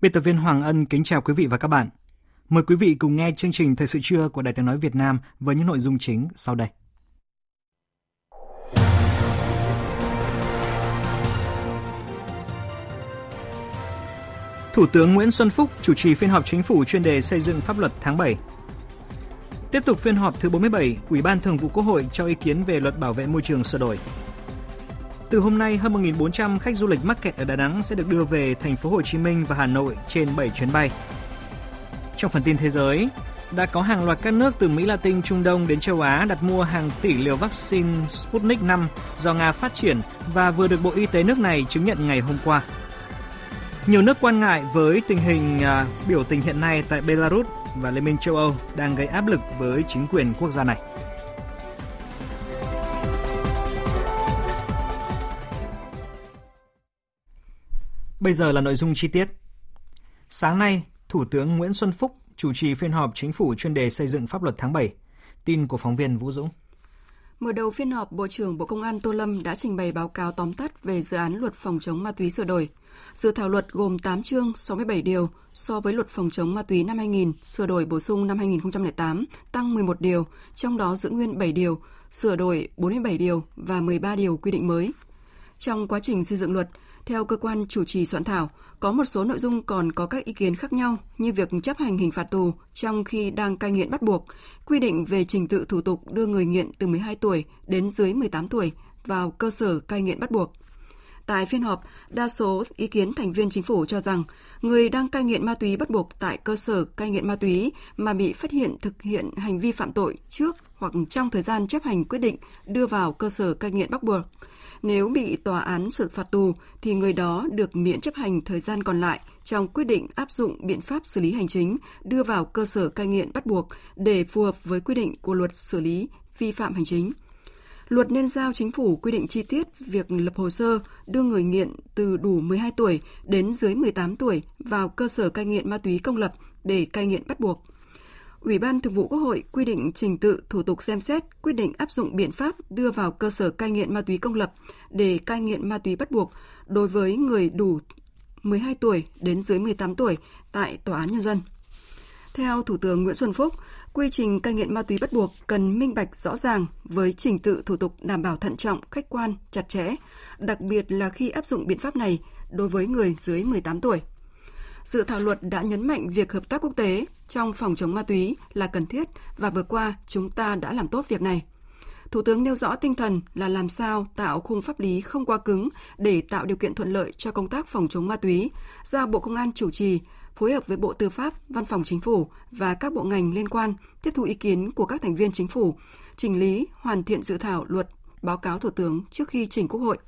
Biên tập viên Hoàng Ân kính chào quý vị và các bạn. Mời quý vị cùng nghe chương trình Thời sự trưa của Đài tiếng nói Việt Nam với những nội dung chính sau đây. Thủ tướng Nguyễn Xuân Phúc chủ trì phiên họp chính phủ chuyên đề xây dựng pháp luật tháng 7. Tiếp tục phiên họp thứ 47, Ủy ban Thường vụ Quốc hội cho ý kiến về luật bảo vệ môi trường sửa đổi. Từ hôm nay, hơn 1.400 khách du lịch mắc kẹt ở Đà Nẵng sẽ được đưa về thành phố Hồ Chí Minh và Hà Nội trên 7 chuyến bay. Trong phần tin thế giới, đã có hàng loạt các nước từ Mỹ Latin, Trung Đông đến châu Á đặt mua hàng tỷ liều vaccine Sputnik 5 do Nga phát triển và vừa được Bộ Y tế nước này chứng nhận ngày hôm qua. Nhiều nước quan ngại với tình hình à, biểu tình hiện nay tại Belarus và Liên minh châu Âu đang gây áp lực với chính quyền quốc gia này. Bây giờ là nội dung chi tiết. Sáng nay, Thủ tướng Nguyễn Xuân Phúc chủ trì phiên họp chính phủ chuyên đề xây dựng pháp luật tháng 7. Tin của phóng viên Vũ Dũng. Mở đầu phiên họp, Bộ trưởng Bộ Công an Tô Lâm đã trình bày báo cáo tóm tắt về dự án luật phòng chống ma túy sửa đổi. Dự thảo luật gồm 8 chương 67 điều so với luật phòng chống ma túy năm 2000 sửa đổi bổ sung năm 2008 tăng 11 điều, trong đó giữ nguyên 7 điều, sửa đổi 47 điều và 13 điều quy định mới. Trong quá trình xây dựng luật, theo cơ quan chủ trì soạn thảo, có một số nội dung còn có các ý kiến khác nhau như việc chấp hành hình phạt tù trong khi đang cai nghiện bắt buộc, quy định về trình tự thủ tục đưa người nghiện từ 12 tuổi đến dưới 18 tuổi vào cơ sở cai nghiện bắt buộc. Tại phiên họp, đa số ý kiến thành viên chính phủ cho rằng người đang cai nghiện ma túy bắt buộc tại cơ sở cai nghiện ma túy mà bị phát hiện thực hiện hành vi phạm tội trước hoặc trong thời gian chấp hành quyết định đưa vào cơ sở cai nghiện bắt buộc nếu bị tòa án xử phạt tù, thì người đó được miễn chấp hành thời gian còn lại trong quyết định áp dụng biện pháp xử lý hành chính, đưa vào cơ sở cai nghiện bắt buộc để phù hợp với quy định của luật xử lý vi phạm hành chính. Luật nên giao chính phủ quy định chi tiết việc lập hồ sơ đưa người nghiện từ đủ 12 tuổi đến dưới 18 tuổi vào cơ sở cai nghiện ma túy công lập để cai nghiện bắt buộc. Ủy ban Thường vụ Quốc hội quy định trình tự thủ tục xem xét quyết định áp dụng biện pháp đưa vào cơ sở cai nghiện ma túy công lập để cai nghiện ma túy bắt buộc đối với người đủ 12 tuổi đến dưới 18 tuổi tại Tòa án Nhân dân. Theo Thủ tướng Nguyễn Xuân Phúc, quy trình cai nghiện ma túy bắt buộc cần minh bạch rõ ràng với trình tự thủ tục đảm bảo thận trọng, khách quan, chặt chẽ, đặc biệt là khi áp dụng biện pháp này đối với người dưới 18 tuổi. Dự thảo luật đã nhấn mạnh việc hợp tác quốc tế trong phòng chống ma túy là cần thiết và vừa qua chúng ta đã làm tốt việc này. Thủ tướng nêu rõ tinh thần là làm sao tạo khung pháp lý không quá cứng để tạo điều kiện thuận lợi cho công tác phòng chống ma túy, giao Bộ Công an chủ trì, phối hợp với Bộ Tư pháp, Văn phòng Chính phủ và các bộ ngành liên quan tiếp thu ý kiến của các thành viên chính phủ, chỉnh lý, hoàn thiện dự thảo luật báo cáo Thủ tướng trước khi trình Quốc hội.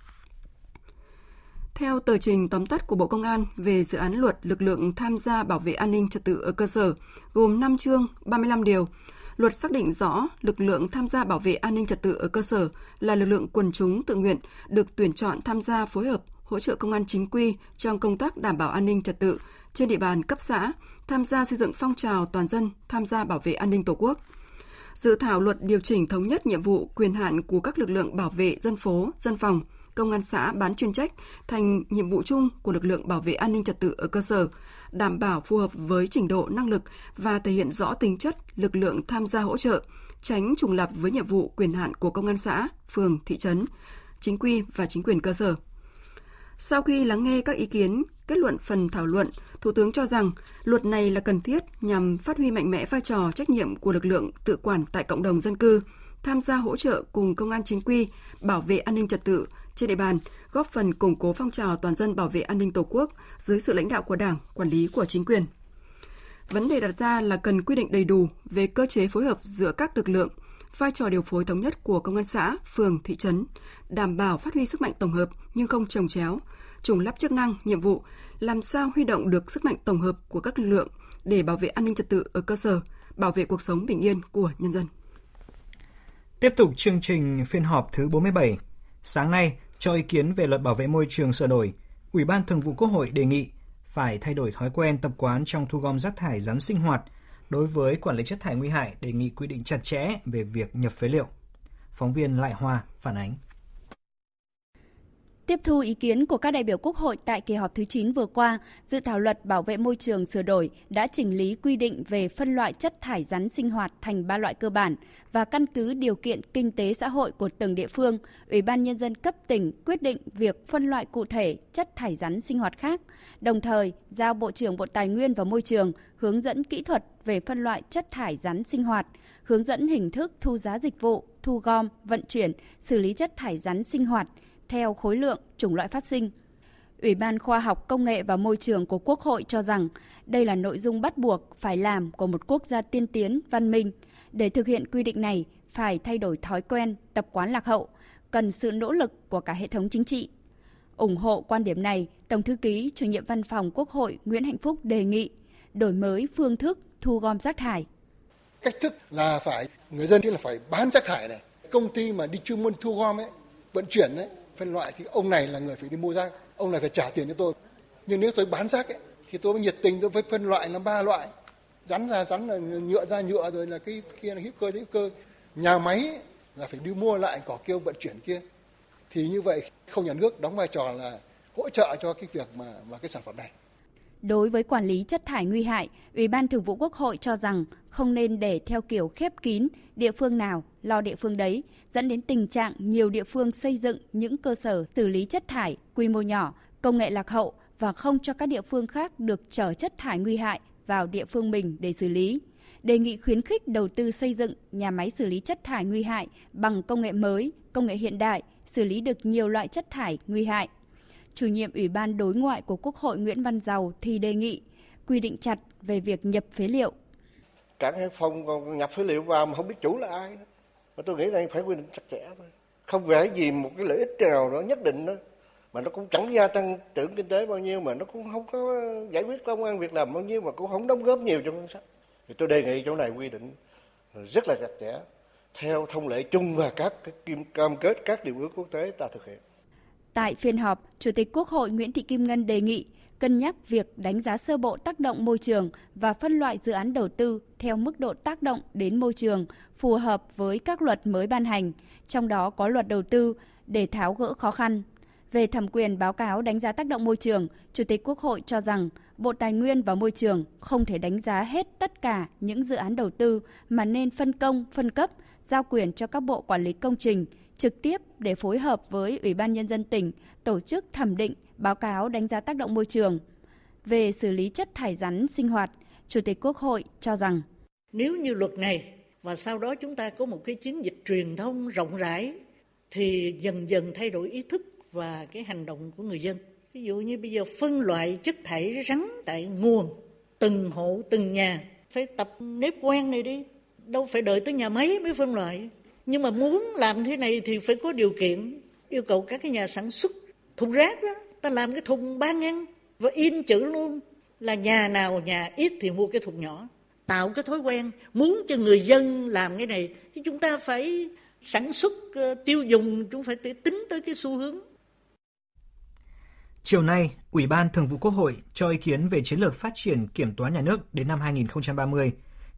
Theo tờ trình tóm tắt của Bộ Công an về dự án luật lực lượng tham gia bảo vệ an ninh trật tự ở cơ sở, gồm 5 chương, 35 điều, luật xác định rõ lực lượng tham gia bảo vệ an ninh trật tự ở cơ sở là lực lượng quần chúng tự nguyện được tuyển chọn tham gia phối hợp hỗ trợ công an chính quy trong công tác đảm bảo an ninh trật tự trên địa bàn cấp xã, tham gia xây dựng phong trào toàn dân tham gia bảo vệ an ninh Tổ quốc. Dự thảo luật điều chỉnh thống nhất nhiệm vụ quyền hạn của các lực lượng bảo vệ dân phố, dân phòng, công an xã bán chuyên trách thành nhiệm vụ chung của lực lượng bảo vệ an ninh trật tự ở cơ sở, đảm bảo phù hợp với trình độ năng lực và thể hiện rõ tính chất lực lượng tham gia hỗ trợ, tránh trùng lập với nhiệm vụ quyền hạn của công an xã, phường, thị trấn, chính quy và chính quyền cơ sở. Sau khi lắng nghe các ý kiến, kết luận phần thảo luận, Thủ tướng cho rằng luật này là cần thiết nhằm phát huy mạnh mẽ vai trò trách nhiệm của lực lượng tự quản tại cộng đồng dân cư, tham gia hỗ trợ cùng công an chính quy, bảo vệ an ninh trật tự trên địa bàn, góp phần củng cố phong trào toàn dân bảo vệ an ninh Tổ quốc dưới sự lãnh đạo của Đảng, quản lý của chính quyền. Vấn đề đặt ra là cần quy định đầy đủ về cơ chế phối hợp giữa các lực lượng, vai trò điều phối thống nhất của công an xã, phường, thị trấn, đảm bảo phát huy sức mạnh tổng hợp nhưng không trồng chéo, trùng lắp chức năng, nhiệm vụ, làm sao huy động được sức mạnh tổng hợp của các lực lượng để bảo vệ an ninh trật tự ở cơ sở, bảo vệ cuộc sống bình yên của nhân dân. Tiếp tục chương trình phiên họp thứ 47, sáng nay cho ý kiến về luật bảo vệ môi trường sửa đổi, Ủy ban Thường vụ Quốc hội đề nghị phải thay đổi thói quen tập quán trong thu gom rác thải rắn sinh hoạt. Đối với quản lý chất thải nguy hại, đề nghị quy định chặt chẽ về việc nhập phế liệu. Phóng viên Lại Hoa phản ánh. Tiếp thu ý kiến của các đại biểu Quốc hội tại kỳ họp thứ 9 vừa qua, dự thảo luật bảo vệ môi trường sửa đổi đã chỉnh lý quy định về phân loại chất thải rắn sinh hoạt thành ba loại cơ bản và căn cứ điều kiện kinh tế xã hội của từng địa phương, Ủy ban nhân dân cấp tỉnh quyết định việc phân loại cụ thể chất thải rắn sinh hoạt khác, đồng thời giao Bộ trưởng Bộ Tài nguyên và Môi trường hướng dẫn kỹ thuật về phân loại chất thải rắn sinh hoạt, hướng dẫn hình thức thu giá dịch vụ, thu gom, vận chuyển, xử lý chất thải rắn sinh hoạt – theo khối lượng, chủng loại phát sinh. Ủy ban Khoa học Công nghệ và Môi trường của Quốc hội cho rằng đây là nội dung bắt buộc phải làm của một quốc gia tiên tiến, văn minh. Để thực hiện quy định này, phải thay đổi thói quen, tập quán lạc hậu, cần sự nỗ lực của cả hệ thống chính trị. ủng hộ quan điểm này, Tổng thư ký chủ nhiệm văn phòng Quốc hội Nguyễn Hạnh Phúc đề nghị đổi mới phương thức thu gom rác thải. Cách thức là phải người dân thì là phải bán rác thải này, công ty mà đi chuyên môn thu gom ấy, vận chuyển ấy phân loại thì ông này là người phải đi mua rác ông này phải trả tiền cho tôi. Nhưng nếu tôi bán rác ấy, thì tôi mới nhiệt tình tôi phải phân loại nó ba loại. Rắn ra rắn là nhựa ra nhựa rồi là cái kia là hữu cơ hữu cơ. Nhà máy là phải đi mua lại cỏ kêu vận chuyển kia. Thì như vậy không nhà nước đóng vai trò là hỗ trợ cho cái việc mà mà cái sản phẩm này. Đối với quản lý chất thải nguy hại, Ủy ban Thường vụ Quốc hội cho rằng không nên để theo kiểu khép kín, địa phương nào lo địa phương đấy, dẫn đến tình trạng nhiều địa phương xây dựng những cơ sở xử lý chất thải quy mô nhỏ, công nghệ lạc hậu và không cho các địa phương khác được chở chất thải nguy hại vào địa phương mình để xử lý. Đề nghị khuyến khích đầu tư xây dựng nhà máy xử lý chất thải nguy hại bằng công nghệ mới, công nghệ hiện đại, xử lý được nhiều loại chất thải nguy hại chủ nhiệm Ủy ban Đối ngoại của Quốc hội Nguyễn Văn Giàu thì đề nghị quy định chặt về việc nhập phế liệu. Cảng Hải Phòng còn nhập phế liệu vào mà không biết chủ là ai. Mà tôi nghĩ đây phải quy định chặt chẽ thôi. Không phải gì một cái lợi ích nào đó nhất định đó. Mà nó cũng chẳng gia tăng trưởng kinh tế bao nhiêu, mà nó cũng không có giải quyết công an việc làm bao nhiêu, mà cũng không đóng góp nhiều cho ngân sách. Thì tôi đề nghị chỗ này quy định rất là chặt chẽ, theo thông lệ chung và các cái cam kết các điều ước quốc tế ta thực hiện. Tại phiên họp, Chủ tịch Quốc hội Nguyễn Thị Kim Ngân đề nghị cân nhắc việc đánh giá sơ bộ tác động môi trường và phân loại dự án đầu tư theo mức độ tác động đến môi trường phù hợp với các luật mới ban hành, trong đó có luật đầu tư để tháo gỡ khó khăn. Về thẩm quyền báo cáo đánh giá tác động môi trường, Chủ tịch Quốc hội cho rằng Bộ Tài nguyên và Môi trường không thể đánh giá hết tất cả những dự án đầu tư mà nên phân công, phân cấp, giao quyền cho các bộ quản lý công trình – trực tiếp để phối hợp với Ủy ban Nhân dân tỉnh tổ chức thẩm định, báo cáo đánh giá tác động môi trường. Về xử lý chất thải rắn sinh hoạt, Chủ tịch Quốc hội cho rằng Nếu như luật này và sau đó chúng ta có một cái chiến dịch truyền thông rộng rãi thì dần dần thay đổi ý thức và cái hành động của người dân. Ví dụ như bây giờ phân loại chất thải rắn tại nguồn, từng hộ, từng nhà, phải tập nếp quen này đi. Đâu phải đợi tới nhà máy mới phân loại nhưng mà muốn làm thế này thì phải có điều kiện. Yêu cầu các cái nhà sản xuất thùng rác đó ta làm cái thùng ba ngăn và in chữ luôn. Là nhà nào nhà ít thì mua cái thùng nhỏ. Tạo cái thói quen muốn cho người dân làm cái này thì chúng ta phải sản xuất ờ, tiêu dùng chúng phải tính tới cái xu hướng. Chiều nay, Ủy ban Thường vụ Quốc hội cho ý kiến về chiến lược phát triển kiểm toán nhà nước đến năm 2030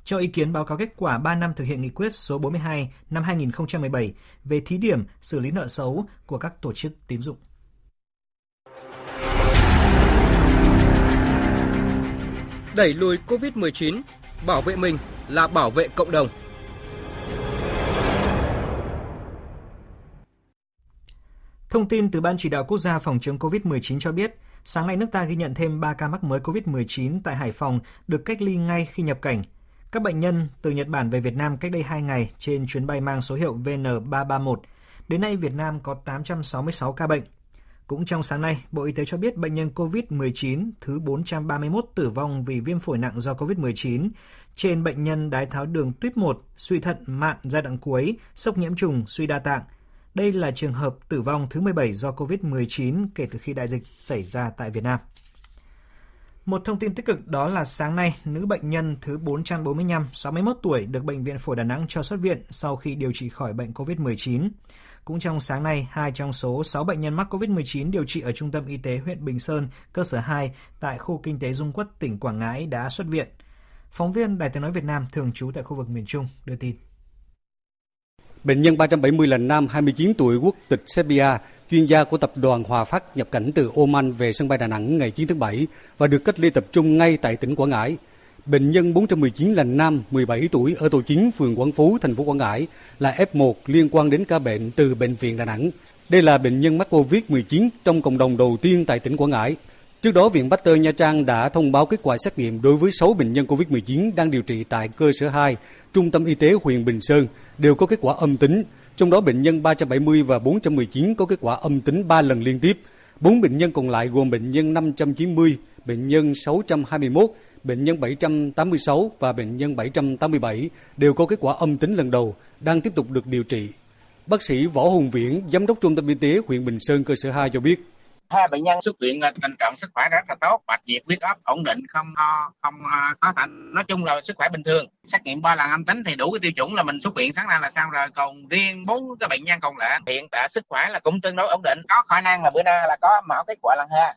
cho ý kiến báo cáo kết quả 3 năm thực hiện nghị quyết số 42 năm 2017 về thí điểm xử lý nợ xấu của các tổ chức tín dụng. Đẩy lùi COVID-19, bảo vệ mình là bảo vệ cộng đồng. Thông tin từ Ban chỉ đạo quốc gia phòng chống COVID-19 cho biết, sáng nay nước ta ghi nhận thêm 3 ca mắc mới COVID-19 tại Hải Phòng được cách ly ngay khi nhập cảnh. Các bệnh nhân từ Nhật Bản về Việt Nam cách đây 2 ngày trên chuyến bay mang số hiệu VN331. Đến nay Việt Nam có 866 ca bệnh. Cũng trong sáng nay, Bộ Y tế cho biết bệnh nhân COVID-19 thứ 431 tử vong vì viêm phổi nặng do COVID-19 trên bệnh nhân đái tháo đường tuyếp 1, suy thận mạn giai đoạn cuối, sốc nhiễm trùng, suy đa tạng. Đây là trường hợp tử vong thứ 17 do COVID-19 kể từ khi đại dịch xảy ra tại Việt Nam. Một thông tin tích cực đó là sáng nay, nữ bệnh nhân thứ 445, 61 tuổi được Bệnh viện Phổi Đà Nẵng cho xuất viện sau khi điều trị khỏi bệnh COVID-19. Cũng trong sáng nay, hai trong số 6 bệnh nhân mắc COVID-19 điều trị ở Trung tâm Y tế huyện Bình Sơn, cơ sở 2 tại khu kinh tế Dung Quất, tỉnh Quảng Ngãi đã xuất viện. Phóng viên Đài tiếng nói Việt Nam thường trú tại khu vực miền Trung đưa tin. Bệnh nhân 370 là nam 29 tuổi quốc tịch Serbia, chuyên gia của tập đoàn Hòa Phát nhập cảnh từ Oman về sân bay Đà Nẵng ngày 9 tháng 7 và được cách ly tập trung ngay tại tỉnh Quảng Ngãi. Bệnh nhân 419 là nam 17 tuổi ở tổ chính phường Quảng Phú, thành phố Quảng Ngãi là F1 liên quan đến ca bệnh từ bệnh viện Đà Nẵng. Đây là bệnh nhân mắc COVID-19 trong cộng đồng đầu tiên tại tỉnh Quảng Ngãi. Trước đó, Viện Pasteur Nha Trang đã thông báo kết quả xét nghiệm đối với 6 bệnh nhân COVID-19 đang điều trị tại cơ sở 2, Trung tâm Y tế huyện Bình Sơn, đều có kết quả âm tính. Trong đó, bệnh nhân 370 và 419 có kết quả âm tính 3 lần liên tiếp. 4 bệnh nhân còn lại gồm bệnh nhân 590, bệnh nhân 621, bệnh nhân 786 và bệnh nhân 787 đều có kết quả âm tính lần đầu, đang tiếp tục được điều trị. Bác sĩ Võ Hùng Viễn, Giám đốc Trung tâm Y tế huyện Bình Sơn cơ sở 2 cho biết, hai bệnh nhân xuất viện tình trạng sức khỏe rất là tốt. Bạch nhiệt huyết áp ổn định không ho không ờ, khó thở nói chung là sức khỏe bình thường. Xét nghiệm ba lần âm tính thì đủ cái tiêu chuẩn là mình xuất viện sáng nay là xong rồi. Còn riêng bốn cái bệnh nhân còn lại hiện tại sức khỏe là cũng tương đối ổn định. Có khả năng là bữa nay là có mẫu kết quả lần hai.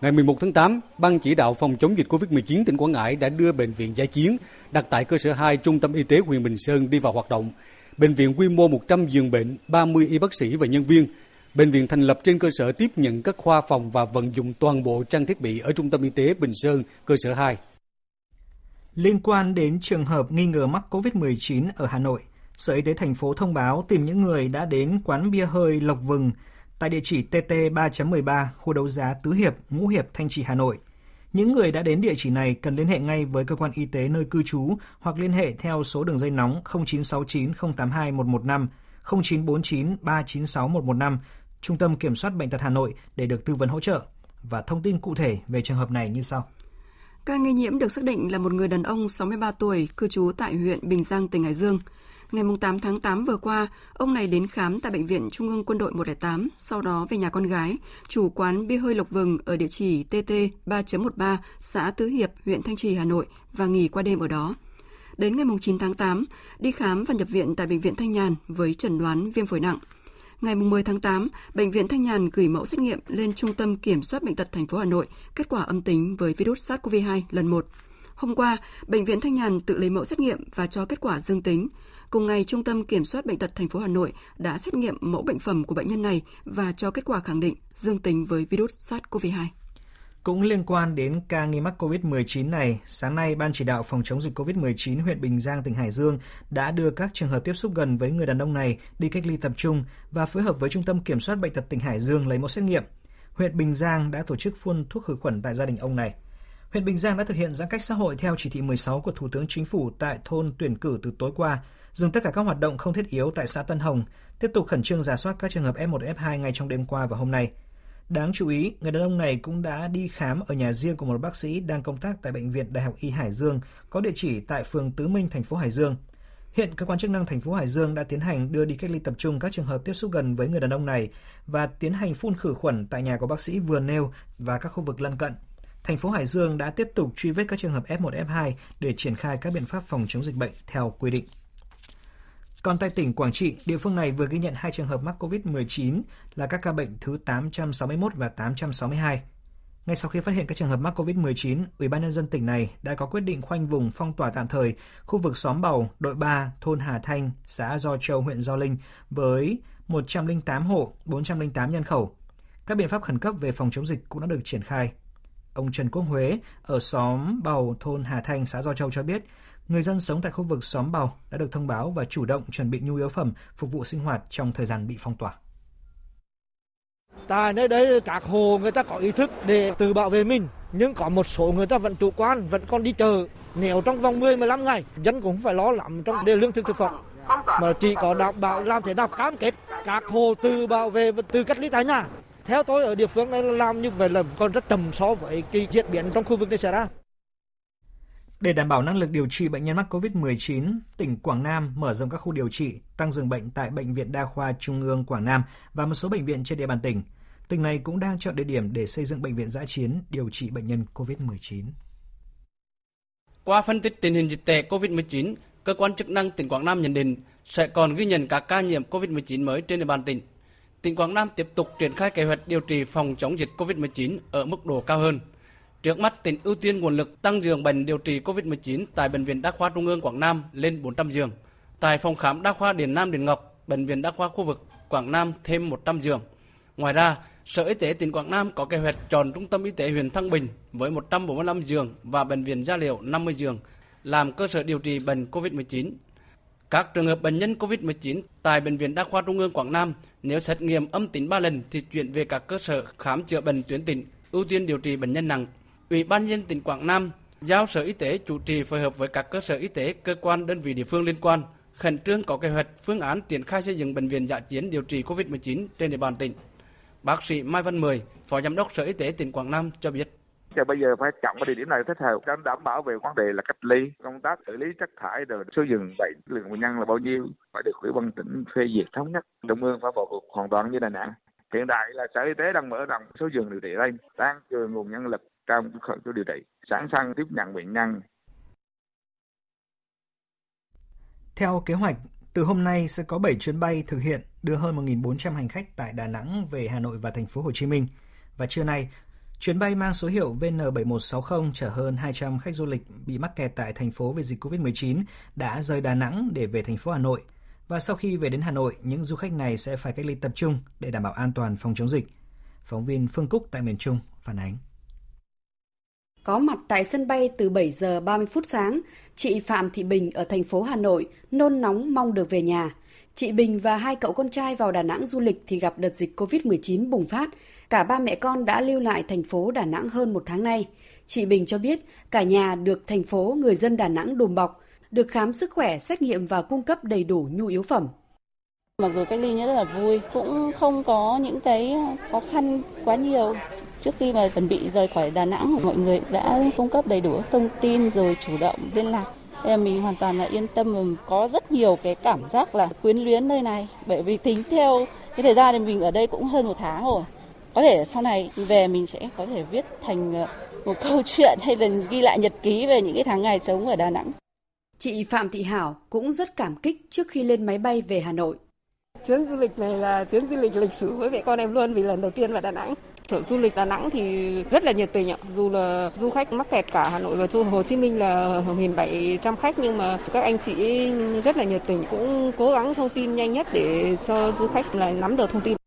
Ngày 11 tháng 8, Ban chỉ đạo phòng chống dịch COVID-19 tỉnh Quảng Ngãi đã đưa bệnh viện giải chiến đặt tại cơ sở 2 Trung tâm Y tế huyện Bình Sơn đi vào hoạt động. Bệnh viện quy mô 100 giường bệnh, 30 y bác sĩ và nhân viên. Bệnh viện thành lập trên cơ sở tiếp nhận các khoa phòng và vận dụng toàn bộ trang thiết bị ở Trung tâm Y tế Bình Sơn, cơ sở 2. Liên quan đến trường hợp nghi ngờ mắc COVID-19 ở Hà Nội, Sở Y tế thành phố thông báo tìm những người đã đến quán bia hơi Lộc Vừng tại địa chỉ TT 3.13, khu đấu giá Tứ Hiệp, Ngũ Hiệp, Thanh Trì, Hà Nội. Những người đã đến địa chỉ này cần liên hệ ngay với cơ quan y tế nơi cư trú hoặc liên hệ theo số đường dây nóng 0969 082 115, 0949 396 115, Trung tâm Kiểm soát Bệnh tật Hà Nội để được tư vấn hỗ trợ. Và thông tin cụ thể về trường hợp này như sau. Ca nghi nhiễm được xác định là một người đàn ông 63 tuổi, cư trú tại huyện Bình Giang, tỉnh Hải Dương. Ngày 8 tháng 8 vừa qua, ông này đến khám tại Bệnh viện Trung ương Quân đội 108, sau đó về nhà con gái, chủ quán bia hơi Lộc Vừng ở địa chỉ TT 3.13, xã Tứ Hiệp, huyện Thanh Trì, Hà Nội và nghỉ qua đêm ở đó. Đến ngày 9 tháng 8, đi khám và nhập viện tại Bệnh viện Thanh Nhàn với chẩn đoán viêm phổi nặng. Ngày 10 tháng 8, Bệnh viện Thanh Nhàn gửi mẫu xét nghiệm lên Trung tâm Kiểm soát Bệnh tật thành phố Hà Nội, kết quả âm tính với virus SARS-CoV-2 lần 1. Hôm qua, Bệnh viện Thanh Nhàn tự lấy mẫu xét nghiệm và cho kết quả dương tính. Cùng ngày, Trung tâm Kiểm soát Bệnh tật thành phố Hà Nội đã xét nghiệm mẫu bệnh phẩm của bệnh nhân này và cho kết quả khẳng định dương tính với virus SARS-CoV-2. Cũng liên quan đến ca nghi mắc COVID-19 này, sáng nay Ban chỉ đạo phòng chống dịch COVID-19 huyện Bình Giang, tỉnh Hải Dương đã đưa các trường hợp tiếp xúc gần với người đàn ông này đi cách ly tập trung và phối hợp với Trung tâm Kiểm soát Bệnh tật tỉnh Hải Dương lấy mẫu xét nghiệm. Huyện Bình Giang đã tổ chức phun thuốc khử khuẩn tại gia đình ông này. Huyện Bình Giang đã thực hiện giãn cách xã hội theo chỉ thị 16 của Thủ tướng Chính phủ tại thôn tuyển cử từ tối qua, dừng tất cả các hoạt động không thiết yếu tại xã Tân Hồng, tiếp tục khẩn trương giả soát các trường hợp F1, F2 ngay trong đêm qua và hôm nay. Đáng chú ý, người đàn ông này cũng đã đi khám ở nhà riêng của một bác sĩ đang công tác tại bệnh viện Đại học Y Hải Dương, có địa chỉ tại phường Tứ Minh, thành phố Hải Dương. Hiện cơ quan chức năng thành phố Hải Dương đã tiến hành đưa đi cách ly tập trung các trường hợp tiếp xúc gần với người đàn ông này và tiến hành phun khử khuẩn tại nhà của bác sĩ vừa nêu và các khu vực lân cận. Thành phố Hải Dương đã tiếp tục truy vết các trường hợp F1, F2 để triển khai các biện pháp phòng chống dịch bệnh theo quy định. Còn tại tỉnh Quảng Trị, địa phương này vừa ghi nhận hai trường hợp mắc COVID-19 là các ca bệnh thứ 861 và 862. Ngay sau khi phát hiện các trường hợp mắc COVID-19, Ủy ban nhân dân tỉnh này đã có quyết định khoanh vùng phong tỏa tạm thời khu vực xóm Bầu, đội 3, thôn Hà Thanh, xã Do Châu, huyện Do Linh với 108 hộ, 408 nhân khẩu. Các biện pháp khẩn cấp về phòng chống dịch cũng đã được triển khai. Ông Trần Quốc Huế ở xóm Bầu, thôn Hà Thanh, xã Do Châu cho biết, người dân sống tại khu vực xóm Bào đã được thông báo và chủ động chuẩn bị nhu yếu phẩm phục vụ sinh hoạt trong thời gian bị phong tỏa. Tại nơi đấy các hồ người ta có ý thức để tự bảo vệ mình, nhưng có một số người ta vẫn chủ quan, vẫn còn đi chờ. Nếu trong vòng 10-15 ngày, dân cũng phải lo lắm trong đề lương thực thực phẩm. Mà chỉ có đảm bảo làm thế nào cam kết các hồ tự bảo vệ và tự cách ly tại nhà Theo tôi ở địa phương này làm như vậy là còn rất tầm so với cái diễn biến trong khu vực này xảy ra. Để đảm bảo năng lực điều trị bệnh nhân mắc COVID-19, tỉnh Quảng Nam mở rộng các khu điều trị, tăng giường bệnh tại Bệnh viện Đa khoa Trung ương Quảng Nam và một số bệnh viện trên địa bàn tỉnh. Tỉnh này cũng đang chọn địa điểm để xây dựng bệnh viện giã chiến điều trị bệnh nhân COVID-19. Qua phân tích tình hình dịch tễ COVID-19, cơ quan chức năng tỉnh Quảng Nam nhận định sẽ còn ghi nhận các ca nhiễm COVID-19 mới trên địa bàn tỉnh. Tỉnh Quảng Nam tiếp tục triển khai kế hoạch điều trị phòng chống dịch COVID-19 ở mức độ cao hơn. Trước mắt, tỉnh ưu tiên nguồn lực tăng giường bệnh điều trị COVID-19 tại Bệnh viện Đa khoa Trung ương Quảng Nam lên 400 giường. Tại phòng khám Đa khoa Điền Nam Điền Ngọc, Bệnh viện Đa khoa khu vực Quảng Nam thêm 100 giường. Ngoài ra, Sở Y tế tỉnh Quảng Nam có kế hoạch chọn Trung tâm Y tế huyện Thăng Bình với 145 giường và Bệnh viện Gia Liễu 50 giường làm cơ sở điều trị bệnh COVID-19. Các trường hợp bệnh nhân COVID-19 tại Bệnh viện Đa khoa Trung ương Quảng Nam nếu xét nghiệm âm tính 3 lần thì chuyển về các cơ sở khám chữa bệnh tuyến tỉnh, ưu tiên điều trị bệnh nhân nặng. Ủy ban nhân tỉnh Quảng Nam giao Sở Y tế chủ trì phối hợp với các cơ sở y tế, cơ quan đơn vị địa phương liên quan khẩn trương có kế hoạch phương án triển khai xây dựng bệnh viện dã chiến điều trị COVID-19 trên địa bàn tỉnh. Bác sĩ Mai Văn Mười, Phó Giám đốc Sở Y tế tỉnh Quảng Nam cho biết. Thì bây giờ phải chọn cái địa điểm này thích hợp để đảm bảo về vấn đề là cách ly, công tác xử lý chất thải rồi số giường bệnh lượng bệnh nhân là bao nhiêu phải được ủy ban tỉnh phê duyệt thống nhất. Trung ương phải vào cuộc hoàn toàn như Đà Nẵng. Hiện tại là Sở Y tế đang mở rộng số giường điều trị lên, tăng cường nguồn nhân lực trong khu điều trị, sẵn sàng tiếp nhận bệnh nhân. Theo kế hoạch, từ hôm nay sẽ có 7 chuyến bay thực hiện đưa hơn 1.400 hành khách tại Đà Nẵng về Hà Nội và thành phố Hồ Chí Minh. Và trưa nay, chuyến bay mang số hiệu VN7160 chở hơn 200 khách du lịch bị mắc kẹt tại thành phố vì dịch COVID-19 đã rời Đà Nẵng để về thành phố Hà Nội. Và sau khi về đến Hà Nội, những du khách này sẽ phải cách ly tập trung để đảm bảo an toàn phòng chống dịch. Phóng viên Phương Cúc tại miền Trung phản ánh. Có mặt tại sân bay từ 7 giờ 30 phút sáng, chị Phạm Thị Bình ở thành phố Hà Nội nôn nóng mong được về nhà. Chị Bình và hai cậu con trai vào Đà Nẵng du lịch thì gặp đợt dịch COVID-19 bùng phát. Cả ba mẹ con đã lưu lại thành phố Đà Nẵng hơn một tháng nay. Chị Bình cho biết cả nhà được thành phố người dân Đà Nẵng đùm bọc, được khám sức khỏe, xét nghiệm và cung cấp đầy đủ nhu yếu phẩm. Mặc dù cách ly rất là vui, cũng không có những cái khó khăn quá nhiều. Trước khi mà chuẩn bị rời khỏi Đà Nẵng, mọi người đã cung cấp đầy đủ thông tin rồi chủ động liên lạc. Em mình hoàn toàn là yên tâm có rất nhiều cái cảm giác là quyến luyến nơi này bởi vì tính theo cái thời gian thì mình ở đây cũng hơn một tháng rồi có thể sau này về mình sẽ có thể viết thành ờ, một câu chuyện hay là ghi lại nhật ký về những cái tháng ngày sống ở Đà Nẵng. Chị Phạm Thị Hảo cũng rất cảm kích trước khi lên máy bay về Hà Nội. Chuyến du lịch này là chuyến du lịch lịch sử với mẹ con em luôn vì lần đầu tiên vào Đà Nẵng. Sở du lịch Đà Nẵng thì rất là nhiệt tình ạ. Dù là du khách mắc kẹt cả Hà Nội và Hồ Chí Minh là 1.700 khách, nhưng mà các anh chị rất là nhiệt tình, cũng cố gắng thông tin nhanh nhất để cho du khách là nắm được thông tin.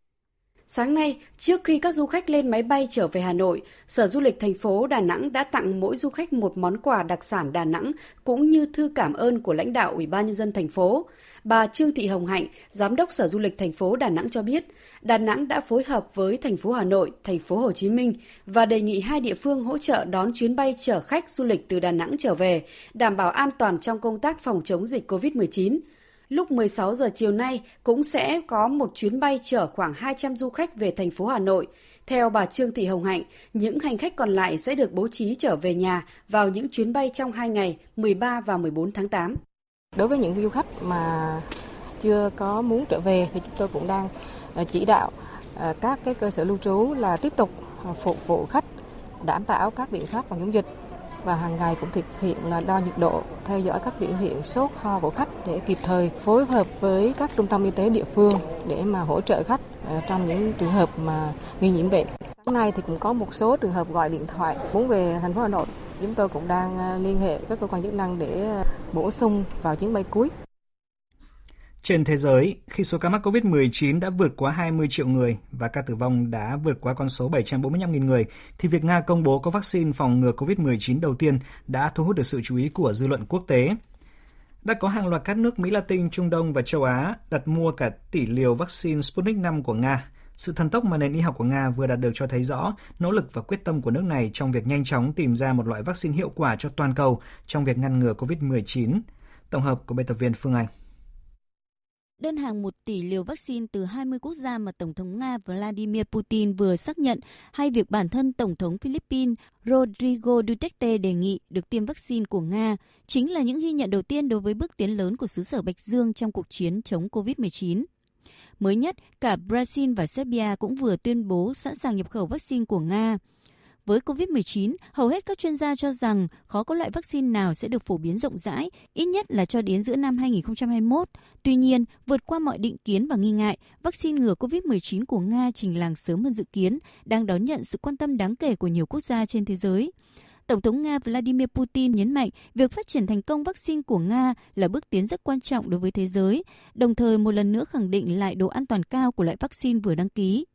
Sáng nay, trước khi các du khách lên máy bay trở về Hà Nội, Sở Du lịch thành phố Đà Nẵng đã tặng mỗi du khách một món quà đặc sản Đà Nẵng cũng như thư cảm ơn của lãnh đạo Ủy ban nhân dân thành phố. Bà Trương Thị Hồng Hạnh, Giám đốc Sở Du lịch thành phố Đà Nẵng cho biết, Đà Nẵng đã phối hợp với thành phố Hà Nội, thành phố Hồ Chí Minh và đề nghị hai địa phương hỗ trợ đón chuyến bay chở khách du lịch từ Đà Nẵng trở về, đảm bảo an toàn trong công tác phòng chống dịch COVID-19. Lúc 16 giờ chiều nay cũng sẽ có một chuyến bay chở khoảng 200 du khách về thành phố Hà Nội. Theo bà Trương Thị Hồng Hạnh, những hành khách còn lại sẽ được bố trí trở về nhà vào những chuyến bay trong 2 ngày 13 và 14 tháng 8. Đối với những du khách mà chưa có muốn trở về thì chúng tôi cũng đang ờ, chỉ đạo ờ, các cái cơ sở lưu trú là tiếp tục ờ, phục vụ khách đảm bảo các biện pháp phòng chống dịch và hàng ngày cũng thực hiện là đo nhiệt độ, theo dõi các biểu hiện sốt ho của khách để kịp thời phối hợp với các trung tâm y tế địa phương để mà hỗ trợ khách ờ, trong những trường hợp mà nghi nhiễm bệnh. Sáng nay thì cũng có một số trường hợp gọi điện thoại muốn về thành phố Hà Nội. Chúng tôi cũng đang ờ, liên hệ các cơ quan chức năng để ờ, bổ sung vào chuyến bay cuối. Trên thế giới, khi số ca mắc COVID-19 đã vượt quá 20 triệu người và ca tử vong đã vượt qua con số 745.000 người, thì việc Nga công bố có vaccine phòng ngừa COVID-19 đầu tiên đã thu hút được sự chú ý của dư luận quốc tế. Đã có hàng loạt các nước Mỹ Latin, Trung Đông và châu Á đặt mua cả tỷ liều vaccine Sputnik 5 của Nga. Sự thần tốc mà nền y học của Nga vừa đạt được cho thấy rõ nỗ lực và quyết tâm của nước này trong việc nhanh chóng tìm ra một loại vaccine hiệu quả cho toàn cầu trong việc ngăn ngừa COVID-19. Tổng hợp của biên tập viên Phương Anh đơn hàng 1 tỷ liều vaccine từ 20 quốc gia mà Tổng thống Nga Vladimir Putin vừa xác nhận hay việc bản thân Tổng thống Philippines Rodrigo Duterte đề nghị được tiêm vaccine của Nga chính là những ghi nhận đầu tiên đối với bước tiến lớn của xứ sở Bạch Dương trong cuộc chiến chống COVID-19. Mới nhất, cả Brazil và Serbia cũng vừa tuyên bố sẵn sàng nhập khẩu vaccine của Nga. Với COVID-19, hầu hết các chuyên gia cho rằng khó có loại vaccine nào sẽ được phổ biến rộng rãi, ít nhất là cho đến giữa năm 2021. Tuy nhiên, vượt qua mọi định kiến và nghi ngại, vaccine ngừa COVID-19 của Nga trình làng sớm hơn dự kiến, đang đón nhận sự quan tâm đáng kể của nhiều quốc gia trên thế giới. Tổng thống Nga Vladimir Putin nhấn mạnh việc phát triển thành công vaccine của Nga là bước tiến rất quan trọng đối với thế giới, đồng thời một lần nữa khẳng định lại độ an toàn cao của loại vaccine vừa đăng ký.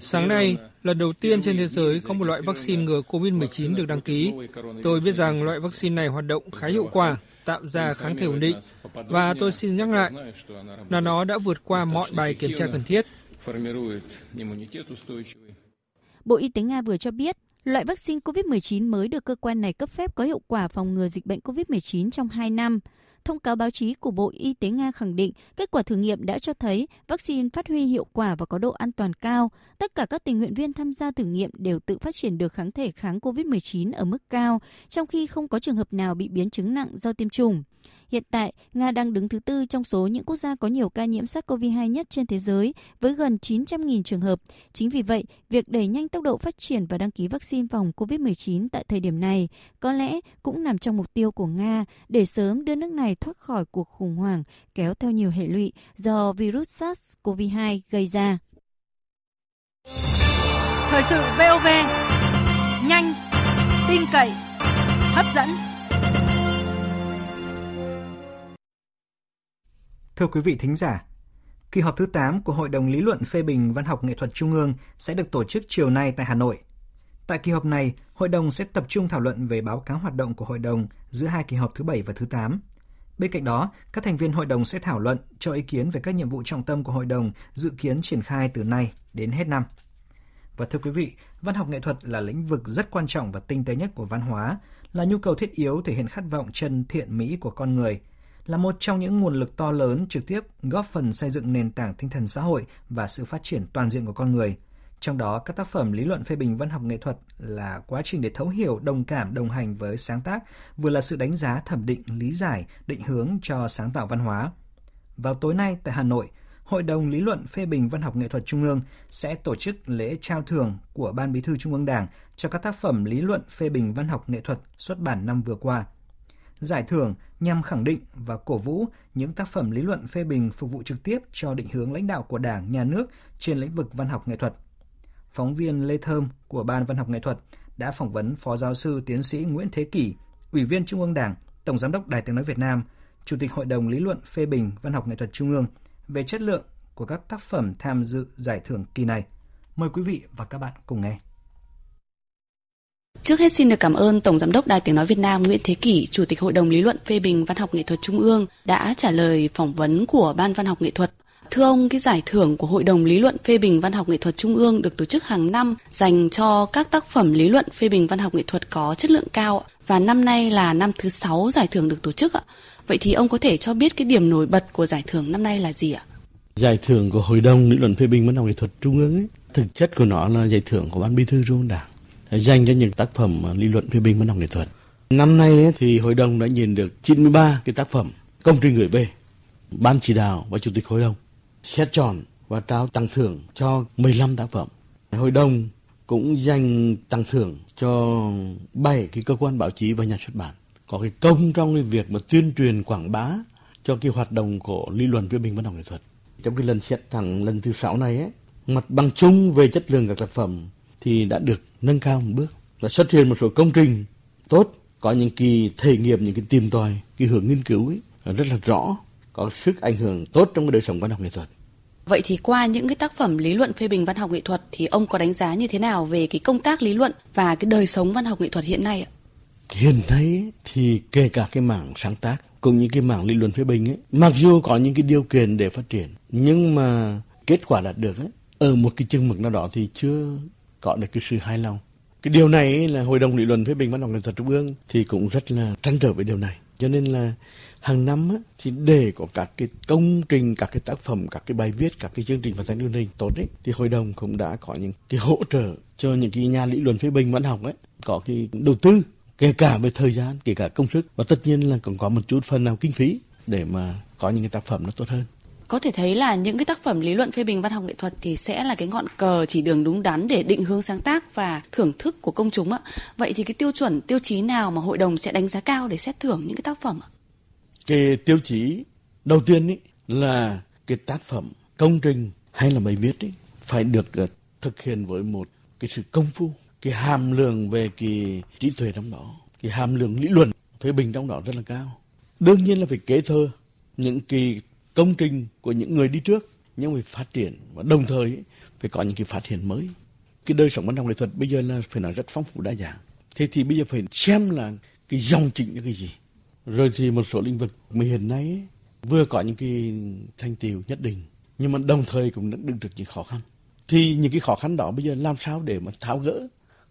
Sáng nay, lần đầu tiên trên thế giới có một loại vaccine ngừa COVID-19 được đăng ký. Tôi biết rằng loại vaccine này hoạt động khá hiệu quả, tạo ra kháng thể ổn định. Và tôi xin nhắc lại là nó đã vượt qua mọi bài kiểm tra cần thiết. Bộ Y tế Nga vừa cho biết, loại vaccine COVID-19 mới được cơ quan này cấp phép có hiệu quả phòng ngừa dịch bệnh COVID-19 trong 2 năm. Thông cáo báo chí của Bộ Y tế Nga khẳng định kết quả thử nghiệm đã cho thấy vaccine phát huy hiệu quả và có độ an toàn cao. Tất cả các tình nguyện viên tham gia thử nghiệm đều tự phát triển được kháng thể kháng COVID-19 ở mức cao, trong khi không có trường hợp nào bị biến chứng nặng do tiêm chủng. Hiện tại, Nga đang đứng thứ tư trong số những quốc gia có nhiều ca nhiễm SARS-CoV-2 nhất trên thế giới, với gần 900.000 trường hợp. Chính vì vậy, việc đẩy nhanh tốc độ phát triển và đăng ký vaccine phòng COVID-19 tại thời điểm này có lẽ cũng nằm trong mục tiêu của Nga để sớm đưa nước này thoát khỏi cuộc khủng hoảng kéo theo nhiều hệ lụy do virus SARS-CoV-2 gây ra. Thời sự VOV, nhanh, tin cậy, hấp dẫn. Thưa quý vị thính giả, kỳ họp thứ 8 của Hội đồng Lý luận phê bình Văn học Nghệ thuật Trung ương sẽ được tổ chức chiều nay tại Hà Nội. Tại kỳ họp này, Hội đồng sẽ tập trung thảo luận về báo cáo hoạt động của Hội đồng giữa hai kỳ họp thứ 7 và thứ 8. Bên cạnh đó, các thành viên Hội đồng sẽ thảo luận, cho ý kiến về các nhiệm vụ trọng tâm của Hội đồng dự kiến triển khai từ nay đến hết năm. Và thưa quý vị, văn học nghệ thuật là lĩnh vực rất quan trọng và tinh tế nhất của văn hóa, là nhu cầu thiết yếu thể hiện khát vọng chân thiện mỹ của con người – là một trong những nguồn lực to lớn trực tiếp góp phần xây dựng nền tảng tinh thần xã hội và sự phát triển toàn diện của con người. Trong đó, các tác phẩm lý luận phê bình văn học nghệ thuật là quá trình để thấu hiểu, đồng cảm, đồng hành với sáng tác, vừa là sự đánh giá, thẩm định, lý giải, định hướng cho sáng tạo văn hóa. Vào tối nay tại Hà Nội, Hội đồng Lý luận phê bình văn học nghệ thuật Trung ương sẽ tổ chức lễ trao thưởng của Ban Bí thư Trung ương Đảng cho các tác phẩm lý luận phê bình văn học nghệ thuật xuất bản năm vừa qua – giải thưởng nhằm khẳng định và cổ vũ những tác phẩm lý luận phê bình phục vụ trực tiếp cho định hướng lãnh đạo của Đảng, Nhà nước trên lĩnh vực văn học nghệ thuật. Phóng viên Lê Thơm của Ban Văn học nghệ thuật đã phỏng vấn Phó Giáo sư Tiến sĩ Nguyễn Thế Kỷ, Ủy viên Trung ương Đảng, Tổng Giám đốc Đài Tiếng Nói Việt Nam, Chủ tịch Hội đồng Lý luận phê bình Văn học nghệ thuật Trung ương về chất lượng của các tác phẩm tham dự giải thưởng kỳ này. Mời quý vị và các bạn cùng nghe. Trước hết xin được cảm ơn Tổng Giám đốc Đài Tiếng Nói Việt Nam Nguyễn Thế Kỷ, Chủ tịch Hội đồng Lý luận phê bình Văn học Nghệ thuật Trung ương đã trả lời phỏng vấn của Ban Văn học Nghệ thuật. Thưa ông, cái giải thưởng của Hội đồng Lý luận phê bình Văn học Nghệ thuật Trung ương được tổ chức hàng năm dành cho các tác phẩm lý luận phê bình văn học nghệ thuật có chất lượng cao và năm nay là năm thứ sáu giải thưởng được tổ chức ạ. Vậy thì ông có thể cho biết cái điểm nổi bật của giải thưởng năm nay là gì ạ? Giải thưởng của Hội đồng Lý luận phê bình Văn học Nghệ thuật Trung ương ấy, thực chất của nó là giải thưởng của Ban Bí thư Trung ương Đảng dành cho những tác phẩm lý luận phê bình văn học nghệ thuật. Năm nay thì hội đồng đã nhìn được 93 cái tác phẩm công trình gửi về ban chỉ đạo và chủ tịch hội đồng xét chọn và trao tặng thưởng cho 15 tác phẩm. Hội đồng cũng dành tặng thưởng cho 7 cái cơ quan báo chí và nhà xuất bản có cái công trong cái việc mà tuyên truyền quảng bá cho cái hoạt động của lý luận phê bình văn học nghệ thuật. Trong cái lần xét tặng lần thứ sáu này ấy, mặt bằng chung về chất lượng các tác phẩm thì đã được nâng cao một bước và xuất hiện một số công trình tốt có những kỳ thể nghiệm những cái tìm tòi cái hướng nghiên cứu ấy rất là rõ có sức ảnh hưởng tốt trong cái đời sống văn học nghệ thuật Vậy thì qua những cái tác phẩm lý luận phê bình văn học nghệ thuật thì ông có đánh giá như thế nào về cái công tác lý luận và cái đời sống văn học nghệ thuật hiện nay ạ? Hiện nay thì kể cả cái mảng sáng tác cũng như cái mảng lý luận phê bình ấy, mặc dù có những cái điều kiện để phát triển nhưng mà kết quả đạt được ấy, ở một cái chừng mực nào đó thì chưa có được cái sự hài lòng. Cái điều này là hội đồng lý luận phê bình văn học nghệ thuật trung ương thì cũng rất là trăn trở với điều này. Cho nên là hàng năm á, thì để có các cái công trình, các cái tác phẩm, các cái bài viết, các cái chương trình phát thanh truyền hình tốt ấy, thì hội đồng cũng đã có những cái hỗ trợ cho những cái nhà lý luận phê bình văn học ấy có cái đầu tư kể cả về thời gian, kể cả công sức. Và tất nhiên là còn có một chút phần nào kinh phí để mà có những cái tác phẩm nó tốt hơn có thể thấy là những cái tác phẩm lý luận phê bình văn học nghệ thuật thì sẽ là cái ngọn cờ chỉ đường đúng đắn để định hướng sáng tác và thưởng thức của công chúng ạ. Vậy thì cái tiêu chuẩn, tiêu chí nào mà hội đồng sẽ đánh giá cao để xét thưởng những cái tác phẩm ạ? Cái tiêu chí đầu tiên ý là cái tác phẩm công trình hay là bài viết ý phải được ờ, thực hiện với một cái sự công phu, cái hàm lượng về cái trí tuệ trong đó, cái hàm lượng lý luận phê bình trong đó rất là cao. Đương nhiên là phải kế thơ những cái công trình của những người đi trước, nhưng phải phát triển và đồng thời phải có những cái phát hiện mới. Cái đời sống văn học nghệ thuật bây giờ là phải nói rất phong phú đa dạng. Thế thì bây giờ phải xem là cái dòng chỉnh là cái gì. Rồi thì một số lĩnh vực mà hiện nay vừa có những cái thành tiệu nhất định, nhưng mà đồng thời cũng đã đứng được những khó khăn. Thì những cái khó khăn đó bây giờ làm sao để mà tháo gỡ?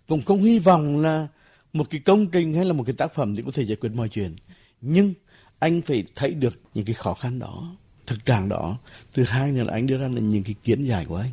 Cũng không hy vọng là một cái công trình hay là một cái tác phẩm thì có thể giải quyết mọi chuyện. Nhưng anh phải thấy được những cái khó khăn đó thực trạng đó thứ hai nữa là anh đưa ra là những cái kiến giải của anh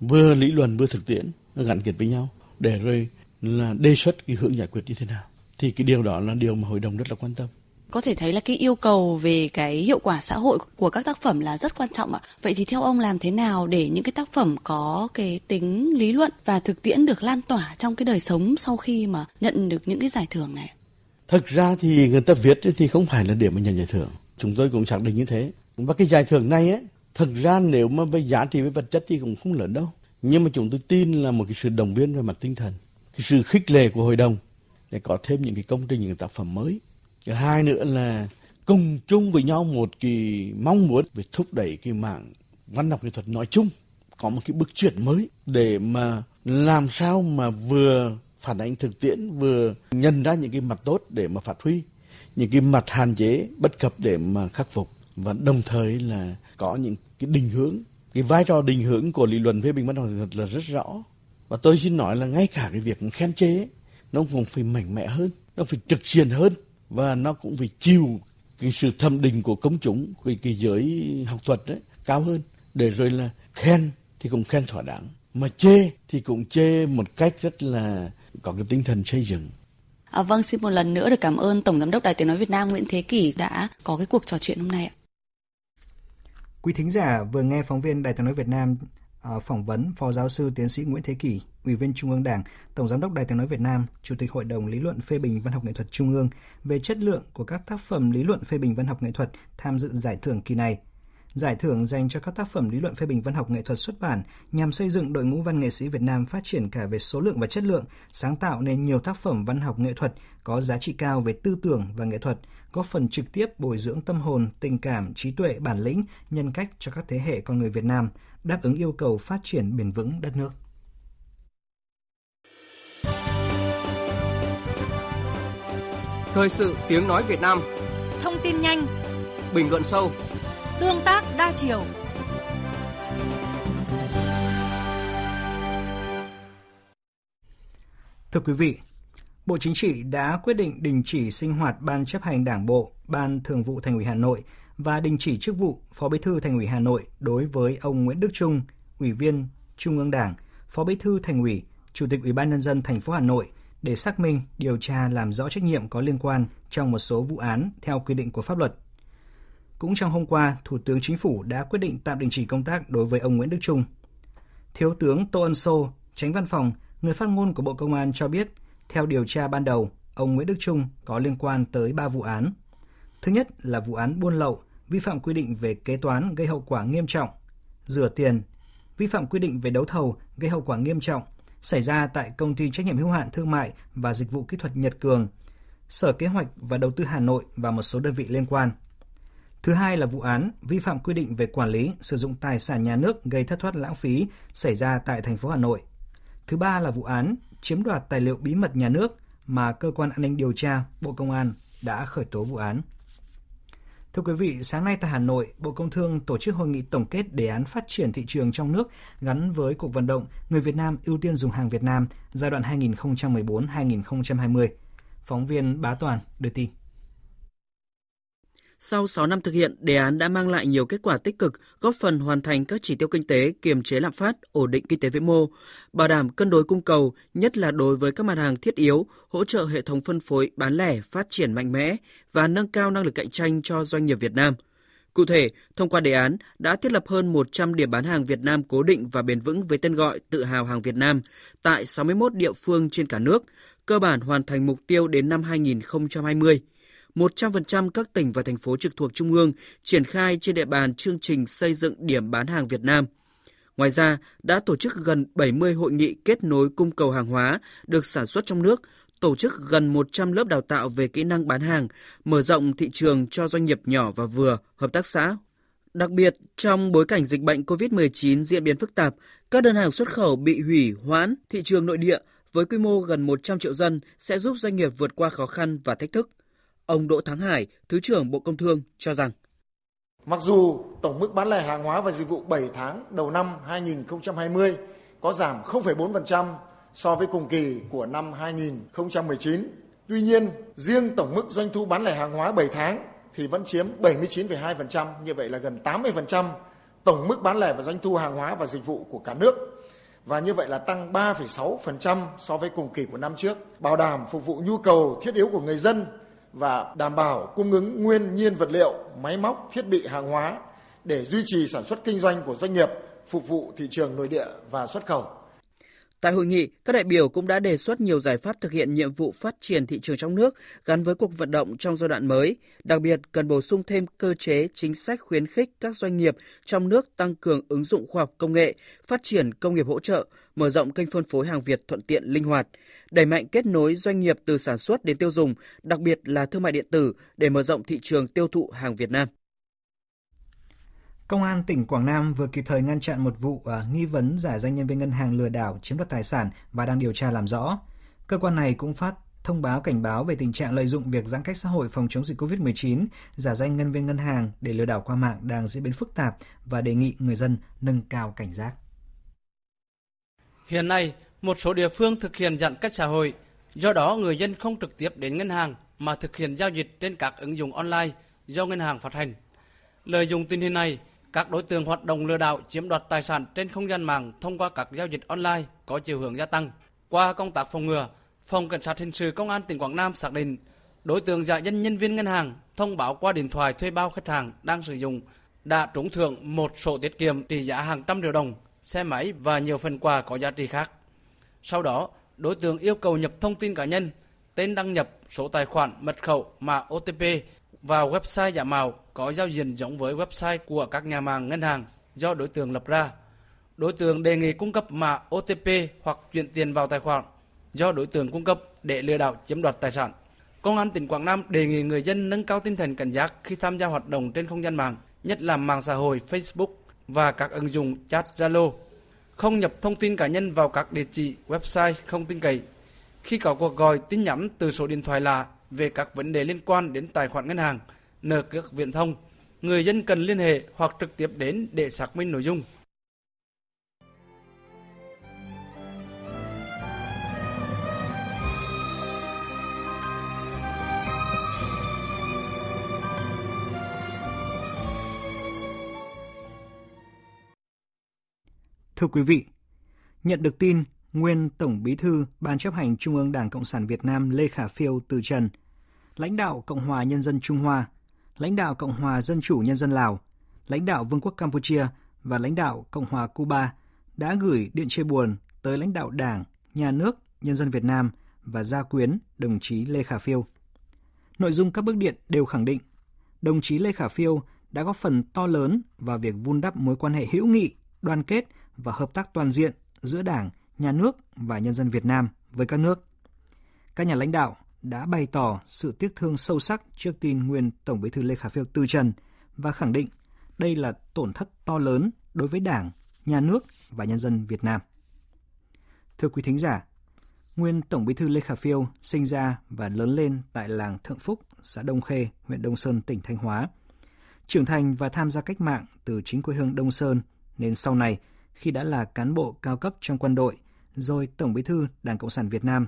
vừa lý luận vừa thực tiễn nó gắn kết với nhau để rồi là đề xuất cái hướng giải quyết như thế nào thì cái điều đó là điều mà hội đồng rất là quan tâm có thể thấy là cái yêu cầu về cái hiệu quả xã hội của các tác phẩm là rất quan trọng ạ. Vậy thì theo ông làm thế nào để những cái tác phẩm có cái tính lý luận và thực tiễn được lan tỏa trong cái đời sống sau khi mà nhận được những cái giải thưởng này? Thực ra thì người ta viết thì không phải là để mà nhận giải thưởng. Chúng tôi cũng xác định như thế. Và cái giải thưởng này ấy, thật ra nếu mà về giá trị về vật chất thì cũng không lớn đâu. Nhưng mà chúng tôi tin là một cái sự động viên về mặt tinh thần, cái sự khích lệ của hội đồng để có thêm những cái công trình, những tác phẩm mới. Thứ hai nữa là cùng chung với nhau một cái mong muốn về thúc đẩy cái mạng văn học nghệ thuật nói chung có một cái bước chuyển mới để mà làm sao mà vừa phản ánh thực tiễn vừa nhận ra những cái mặt tốt để mà phát huy những cái mặt hạn chế bất cập để mà khắc phục và đồng thời là có những cái định hướng cái vai trò định hướng của lý luận phê bình văn học thuật là rất rõ. Và tôi xin nói là ngay cả cái việc khen chế nó cũng phải mạnh mẽ hơn nó phải trực diện hơn và nó cũng phải chịu cái sự thẩm định của công chúng của cái giới học thuật đấy cao hơn. Để rồi là khen thì cũng khen thỏa đáng mà chê thì cũng chê một cách rất là có cái tinh thần xây dựng. À, vâng, xin một lần nữa được cảm ơn Tổng Giám đốc Đài Tiếng Nói Việt Nam Nguyễn Thế Kỷ đã có cái cuộc trò chuyện hôm nay ạ. Quý thính giả vừa nghe phóng viên Đài tiếng nói Việt Nam à, phỏng vấn Phó Giáo sư Tiến sĩ Nguyễn Thế Kỷ, Ủy viên Trung ương Đảng, Tổng Giám đốc Đài tiếng nói Việt Nam, Chủ tịch Hội đồng Lý luận phê bình văn học nghệ thuật Trung ương về chất lượng của các tác phẩm lý luận phê bình văn học nghệ thuật tham dự giải thưởng kỳ này. Giải thưởng dành cho các tác phẩm lý luận phê bình văn học nghệ thuật xuất bản nhằm xây dựng đội ngũ văn nghệ sĩ Việt Nam phát triển cả về số lượng và chất lượng, sáng tạo nên nhiều tác phẩm văn học nghệ thuật có giá trị cao về tư tưởng và nghệ thuật, góp phần trực tiếp bồi dưỡng tâm hồn, tình cảm, trí tuệ, bản lĩnh, nhân cách cho các thế hệ con người Việt Nam, đáp ứng yêu cầu phát triển bền vững đất nước. Thời sự tiếng nói Việt Nam. Thông tin nhanh. Bình luận sâu Tương tác đa chiều Thưa quý vị, Bộ Chính trị đã quyết định đình chỉ sinh hoạt Ban chấp hành Đảng bộ, Ban Thường vụ Thành ủy Hà Nội và đình chỉ chức vụ Phó Bí thư Thành ủy Hà Nội đối với ông Nguyễn Đức Trung, Ủy viên Trung ương Đảng, Phó Bí thư Thành ủy, Chủ tịch Ủy ban nhân dân thành phố Hà Nội để xác minh, điều tra làm rõ trách nhiệm có liên quan trong một số vụ án theo quy định của pháp luật. Cũng trong hôm qua, Thủ tướng Chính phủ đã quyết định tạm đình chỉ công tác đối với ông Nguyễn Đức Trung. Thiếu tướng Tô Ân Sô, tránh văn phòng, người phát ngôn của Bộ Công an cho biết, theo điều tra ban đầu, ông Nguyễn Đức Trung có liên quan tới 3 vụ án. Thứ nhất là vụ án buôn lậu, vi phạm quy định về kế toán gây hậu quả nghiêm trọng, rửa tiền, vi phạm quy định về đấu thầu gây hậu quả nghiêm trọng xảy ra tại công ty trách nhiệm hữu hạn thương mại và dịch vụ kỹ thuật Nhật Cường, Sở Kế hoạch và Đầu tư Hà Nội và một số đơn vị liên quan. Thứ hai là vụ án vi phạm quy định về quản lý sử dụng tài sản nhà nước gây thất thoát lãng phí xảy ra tại thành phố Hà Nội. Thứ ba là vụ án chiếm đoạt tài liệu bí mật nhà nước mà cơ quan an ninh điều tra Bộ Công an đã khởi tố vụ án. Thưa quý vị, sáng nay tại Hà Nội, Bộ Công Thương tổ chức hội nghị tổng kết đề án phát triển thị trường trong nước gắn với cuộc vận động Người Việt Nam ưu tiên dùng hàng Việt Nam giai đoạn 2014-2020. Phóng viên Bá Toàn đưa tin. Sau 6 năm thực hiện, đề án đã mang lại nhiều kết quả tích cực, góp phần hoàn thành các chỉ tiêu kinh tế, kiềm chế lạm phát, ổn định kinh tế vĩ mô, bảo đảm cân đối cung cầu, nhất là đối với các mặt hàng thiết yếu, hỗ trợ hệ thống phân phối bán lẻ phát triển mạnh mẽ và nâng cao năng lực cạnh tranh cho doanh nghiệp Việt Nam. Cụ thể, thông qua đề án đã thiết lập hơn 100 điểm bán hàng Việt Nam cố định và bền vững với tên gọi Tự hào hàng Việt Nam tại 61 địa phương trên cả nước, cơ bản hoàn thành mục tiêu đến năm 2020. 100% các tỉnh và thành phố trực thuộc Trung ương triển khai trên địa bàn chương trình xây dựng điểm bán hàng Việt Nam. Ngoài ra, đã tổ chức gần 70 hội nghị kết nối cung cầu hàng hóa được sản xuất trong nước, tổ chức gần 100 lớp đào tạo về kỹ năng bán hàng, mở rộng thị trường cho doanh nghiệp nhỏ và vừa, hợp tác xã. Đặc biệt, trong bối cảnh dịch bệnh COVID-19 diễn biến phức tạp, các đơn hàng xuất khẩu bị hủy hoãn, thị trường nội địa với quy mô gần 100 triệu dân sẽ giúp doanh nghiệp vượt qua khó khăn và thách thức. Ông Đỗ Thắng Hải, Thứ trưởng Bộ Công Thương cho rằng. Mặc dù tổng mức bán lẻ hàng hóa và dịch vụ 7 tháng đầu năm 2020 có giảm 0,4% so với cùng kỳ của năm 2019, tuy nhiên riêng tổng mức doanh thu bán lẻ hàng hóa 7 tháng thì vẫn chiếm 79,2%, như vậy là gần 80% tổng mức bán lẻ và doanh thu hàng hóa và dịch vụ của cả nước và như vậy là tăng 3,6% so với cùng kỳ của năm trước, bảo đảm phục vụ nhu cầu thiết yếu của người dân và đảm bảo cung ứng nguyên nhiên vật liệu, máy móc, thiết bị hàng hóa để duy trì sản xuất kinh doanh của doanh nghiệp, phục vụ thị trường nội địa và xuất khẩu. Tại hội nghị, các đại biểu cũng đã đề xuất nhiều giải pháp thực hiện nhiệm vụ phát triển thị trường trong nước gắn với cuộc vận động trong giai đoạn mới, đặc biệt cần bổ sung thêm cơ chế chính sách khuyến khích các doanh nghiệp trong nước tăng cường ứng dụng khoa học công nghệ, phát triển công nghiệp hỗ trợ, mở rộng kênh phân phối hàng Việt thuận tiện linh hoạt, đẩy mạnh kết nối doanh nghiệp từ sản xuất đến tiêu dùng, đặc biệt là thương mại điện tử để mở rộng thị trường tiêu thụ hàng Việt Nam. Công an tỉnh Quảng Nam vừa kịp thời ngăn chặn một vụ uh, nghi vấn giả danh nhân viên ngân hàng lừa đảo chiếm đoạt tài sản và đang điều tra làm rõ. Cơ quan này cũng phát thông báo cảnh báo về tình trạng lợi dụng việc giãn cách xã hội phòng chống dịch COVID-19, giả danh nhân viên ngân hàng để lừa đảo qua mạng đang diễn biến phức tạp và đề nghị người dân nâng cao cảnh giác. Hiện nay, một số địa phương thực hiện giãn cách xã hội, do đó người dân không trực tiếp đến ngân hàng mà thực hiện giao dịch trên các ứng dụng online do ngân hàng phát hành. Lợi dụng tình hình này, các đối tượng hoạt động lừa đảo chiếm đoạt tài sản trên không gian mạng thông qua các giao dịch online có chiều hướng gia tăng. Qua công tác phòng ngừa, Phòng Cảnh sát Hình sự Công an tỉnh Quảng Nam xác định đối tượng giả danh nhân viên ngân hàng thông báo qua điện thoại thuê bao khách hàng đang sử dụng đã trúng thưởng một sổ tiết kiệm trị giá hàng trăm triệu đồng, xe máy và nhiều phần quà có giá trị khác. Sau đó, đối tượng yêu cầu nhập thông tin cá nhân, tên đăng nhập, số tài khoản, mật khẩu, mã OTP vào website giả mạo có giao diện giống với website của các nhà mạng ngân hàng do đối tượng lập ra. Đối tượng đề nghị cung cấp mã OTP hoặc chuyển tiền vào tài khoản do đối tượng cung cấp để lừa đảo chiếm đoạt tài sản. Công an tỉnh Quảng Nam đề nghị người dân nâng cao tinh thần cảnh giác khi tham gia hoạt động trên không gian mạng, nhất là mạng xã hội Facebook và các ứng dụng chat Zalo. Không nhập thông tin cá nhân vào các địa chỉ website không tin cậy. Khi có cuộc gọi tin nhắn từ số điện thoại lạ về các vấn đề liên quan đến tài khoản ngân hàng, nợ cước viễn thông, người dân cần liên hệ hoặc trực tiếp đến để xác minh nội dung. Thưa quý vị, nhận được tin nguyên Tổng Bí thư Ban chấp hành Trung ương Đảng Cộng sản Việt Nam Lê Khả Phiêu từ trần, lãnh đạo Cộng hòa Nhân dân Trung Hoa, lãnh đạo Cộng hòa Dân chủ Nhân dân Lào, lãnh đạo Vương quốc Campuchia và lãnh đạo Cộng hòa Cuba đã gửi điện chia buồn tới lãnh đạo Đảng, Nhà nước, Nhân dân Việt Nam và gia quyến đồng chí Lê Khả Phiêu. Nội dung các bức điện đều khẳng định đồng chí Lê Khả Phiêu đã góp phần to lớn vào việc vun đắp mối quan hệ hữu nghị, đoàn kết và hợp tác toàn diện giữa Đảng, Nhà nước và nhân dân Việt Nam với các nước. Các nhà lãnh đạo đã bày tỏ sự tiếc thương sâu sắc trước tin nguyên Tổng Bí thư Lê Khả Phiêu từ trần và khẳng định đây là tổn thất to lớn đối với Đảng, Nhà nước và nhân dân Việt Nam. Thưa quý thính giả, nguyên Tổng Bí thư Lê Khả Phiêu sinh ra và lớn lên tại làng Thượng Phúc, xã Đông Khê, huyện Đông Sơn, tỉnh Thanh Hóa. Trưởng thành và tham gia cách mạng từ chính quê hương Đông Sơn nên sau này khi đã là cán bộ cao cấp trong quân đội, rồi Tổng Bí thư Đảng Cộng sản Việt Nam.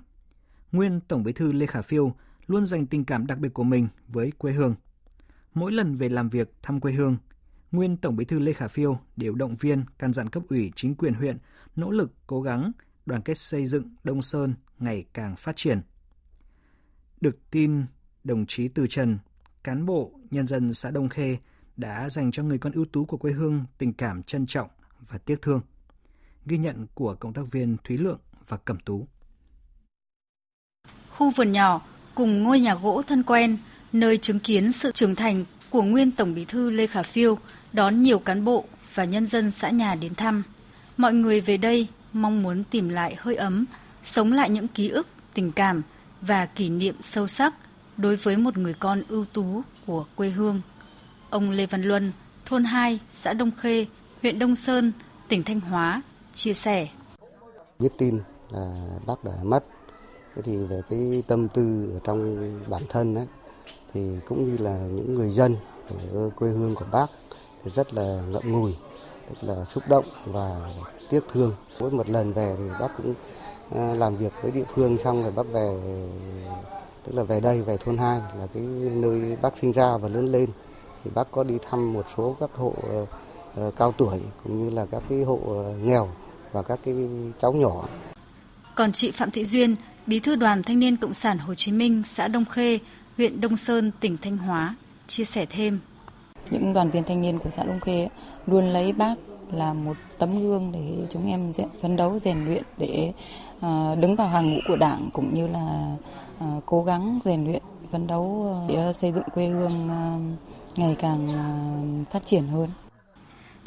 Nguyên Tổng Bí thư Lê Khả Phiêu luôn dành tình cảm đặc biệt của mình với quê hương. Mỗi lần về làm việc thăm quê hương, nguyên Tổng Bí thư Lê Khả Phiêu đều động viên căn dặn cấp ủy chính quyền huyện nỗ lực cố gắng đoàn kết xây dựng Đông Sơn ngày càng phát triển. Được tin đồng chí Từ Trần, cán bộ nhân dân xã Đông Khê đã dành cho người con ưu tú của quê hương tình cảm trân trọng và tiếc thương. Ghi nhận của cộng tác viên Thúy Lượng và Cẩm Tú. Khu vườn nhỏ cùng ngôi nhà gỗ thân quen, nơi chứng kiến sự trưởng thành của nguyên Tổng Bí thư Lê Khả Phiêu đón nhiều cán bộ và nhân dân xã nhà đến thăm. Mọi người về đây mong muốn tìm lại hơi ấm, sống lại những ký ức, tình cảm và kỷ niệm sâu sắc đối với một người con ưu tú của quê hương. Ông Lê Văn Luân, thôn 2, xã Đông Khê, huyện Đông Sơn, tỉnh Thanh Hóa, chia sẻ. Biết tin là bác đã mất, thế thì về cái tâm tư ở trong bản thân ấy, thì cũng như là những người dân ở quê hương của bác thì rất là ngậm ngùi, rất là xúc động và tiếc thương. Mỗi một lần về thì bác cũng à, làm việc với địa phương xong rồi bác về tức là về đây về thôn 2 là cái nơi bác sinh ra và lớn lên thì bác có đi thăm một số các hộ ờ, ờ, cao tuổi cũng như là các cái hộ ờ, nghèo và các cái cháu nhỏ. Còn chị Phạm Thị Duyên, Bí thư Đoàn Thanh niên Cộng sản Hồ Chí Minh, xã Đông Khê, huyện Đông Sơn, tỉnh Thanh Hóa, chia sẻ thêm. Những đoàn viên thanh niên của xã Đông Khê luôn lấy bác là một tấm gương để chúng em phấn đấu rèn luyện để uh, đứng vào hàng ngũ của đảng cũng như là uh, cố gắng rèn luyện phấn đấu để xây dựng quê hương ngày càng phát triển hơn.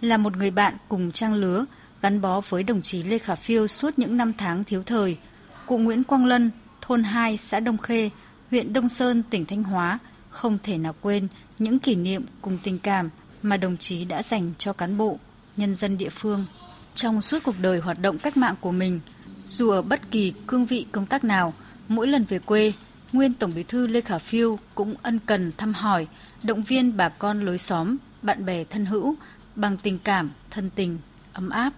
Là một người bạn cùng trang lứa, gắn bó với đồng chí Lê Khả Phiêu suốt những năm tháng thiếu thời, cụ Nguyễn Quang Lân, thôn 2, xã Đông Khê, huyện Đông Sơn, tỉnh Thanh Hóa, không thể nào quên những kỷ niệm cùng tình cảm mà đồng chí đã dành cho cán bộ, nhân dân địa phương. Trong suốt cuộc đời hoạt động cách mạng của mình, dù ở bất kỳ cương vị công tác nào, mỗi lần về quê, nguyên Tổng Bí thư Lê Khả Phiêu cũng ân cần thăm hỏi, động viên bà con lối xóm, bạn bè thân hữu bằng tình cảm, thân tình, ấm áp.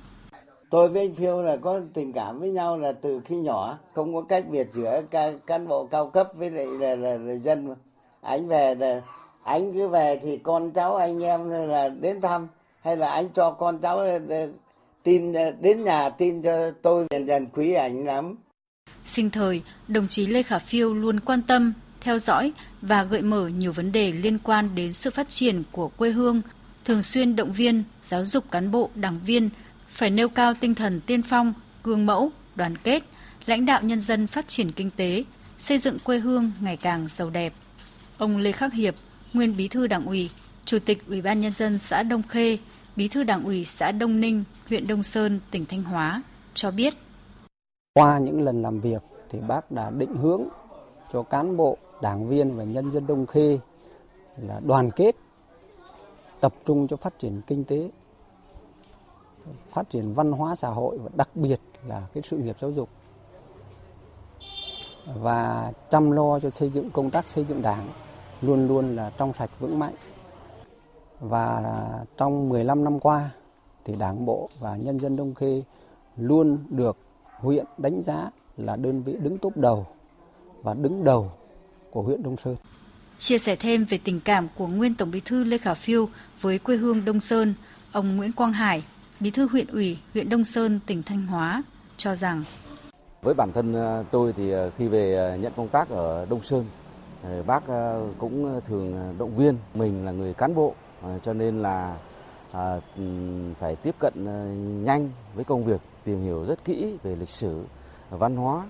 Tôi với anh Phiêu là có tình cảm với nhau là từ khi nhỏ, không có cách biệt giữa ca, cán bộ cao cấp với lại là, là, là dân. Anh về là anh cứ về thì con cháu anh em là đến thăm hay là anh cho con cháu ờ, ờ, tin ờ, đến nhà tin cho tôi dần dần quý ảnh lắm. Sinh thời, đồng chí Lê Khả Phiêu luôn quan tâm, theo dõi và gợi mở nhiều vấn đề liên quan đến sự phát triển của quê hương, thường xuyên động viên, giáo dục cán bộ, đảng viên phải nêu cao tinh thần tiên phong, gương mẫu, đoàn kết, lãnh đạo nhân dân phát triển kinh tế, xây dựng quê hương ngày càng giàu đẹp. Ông Lê Khắc Hiệp, nguyên Bí thư Đảng ủy, Chủ tịch Ủy ban nhân dân xã Đông Khê, Bí thư Đảng ủy xã Đông Ninh, huyện Đông Sơn, tỉnh Thanh Hóa cho biết. Qua những lần làm việc thì bác đã định hướng cho cán bộ, đảng viên và nhân dân Đông Khê là đoàn kết, tập trung cho phát triển kinh tế, phát triển văn hóa xã hội và đặc biệt là cái sự nghiệp giáo dục và chăm lo cho xây dựng công tác xây dựng đảng luôn luôn là trong sạch vững mạnh và trong 15 năm qua thì đảng bộ và nhân dân Đông Khê luôn được huyện đánh giá là đơn vị đứng top đầu và đứng đầu của huyện Đông Sơn. Chia sẻ thêm về tình cảm của nguyên Tổng Bí thư Lê Khả Phiêu với quê hương Đông Sơn, ông Nguyễn Quang Hải, Bí thư huyện ủy huyện Đông Sơn, tỉnh Thanh Hóa cho rằng với bản thân ờ, tôi thì ờ, khi về ờ, nhận công tác ở Đông Sơn, bác cũng thường động viên mình là người cán bộ cho nên là phải tiếp cận nhanh với công việc, tìm hiểu rất kỹ về lịch sử, văn hóa,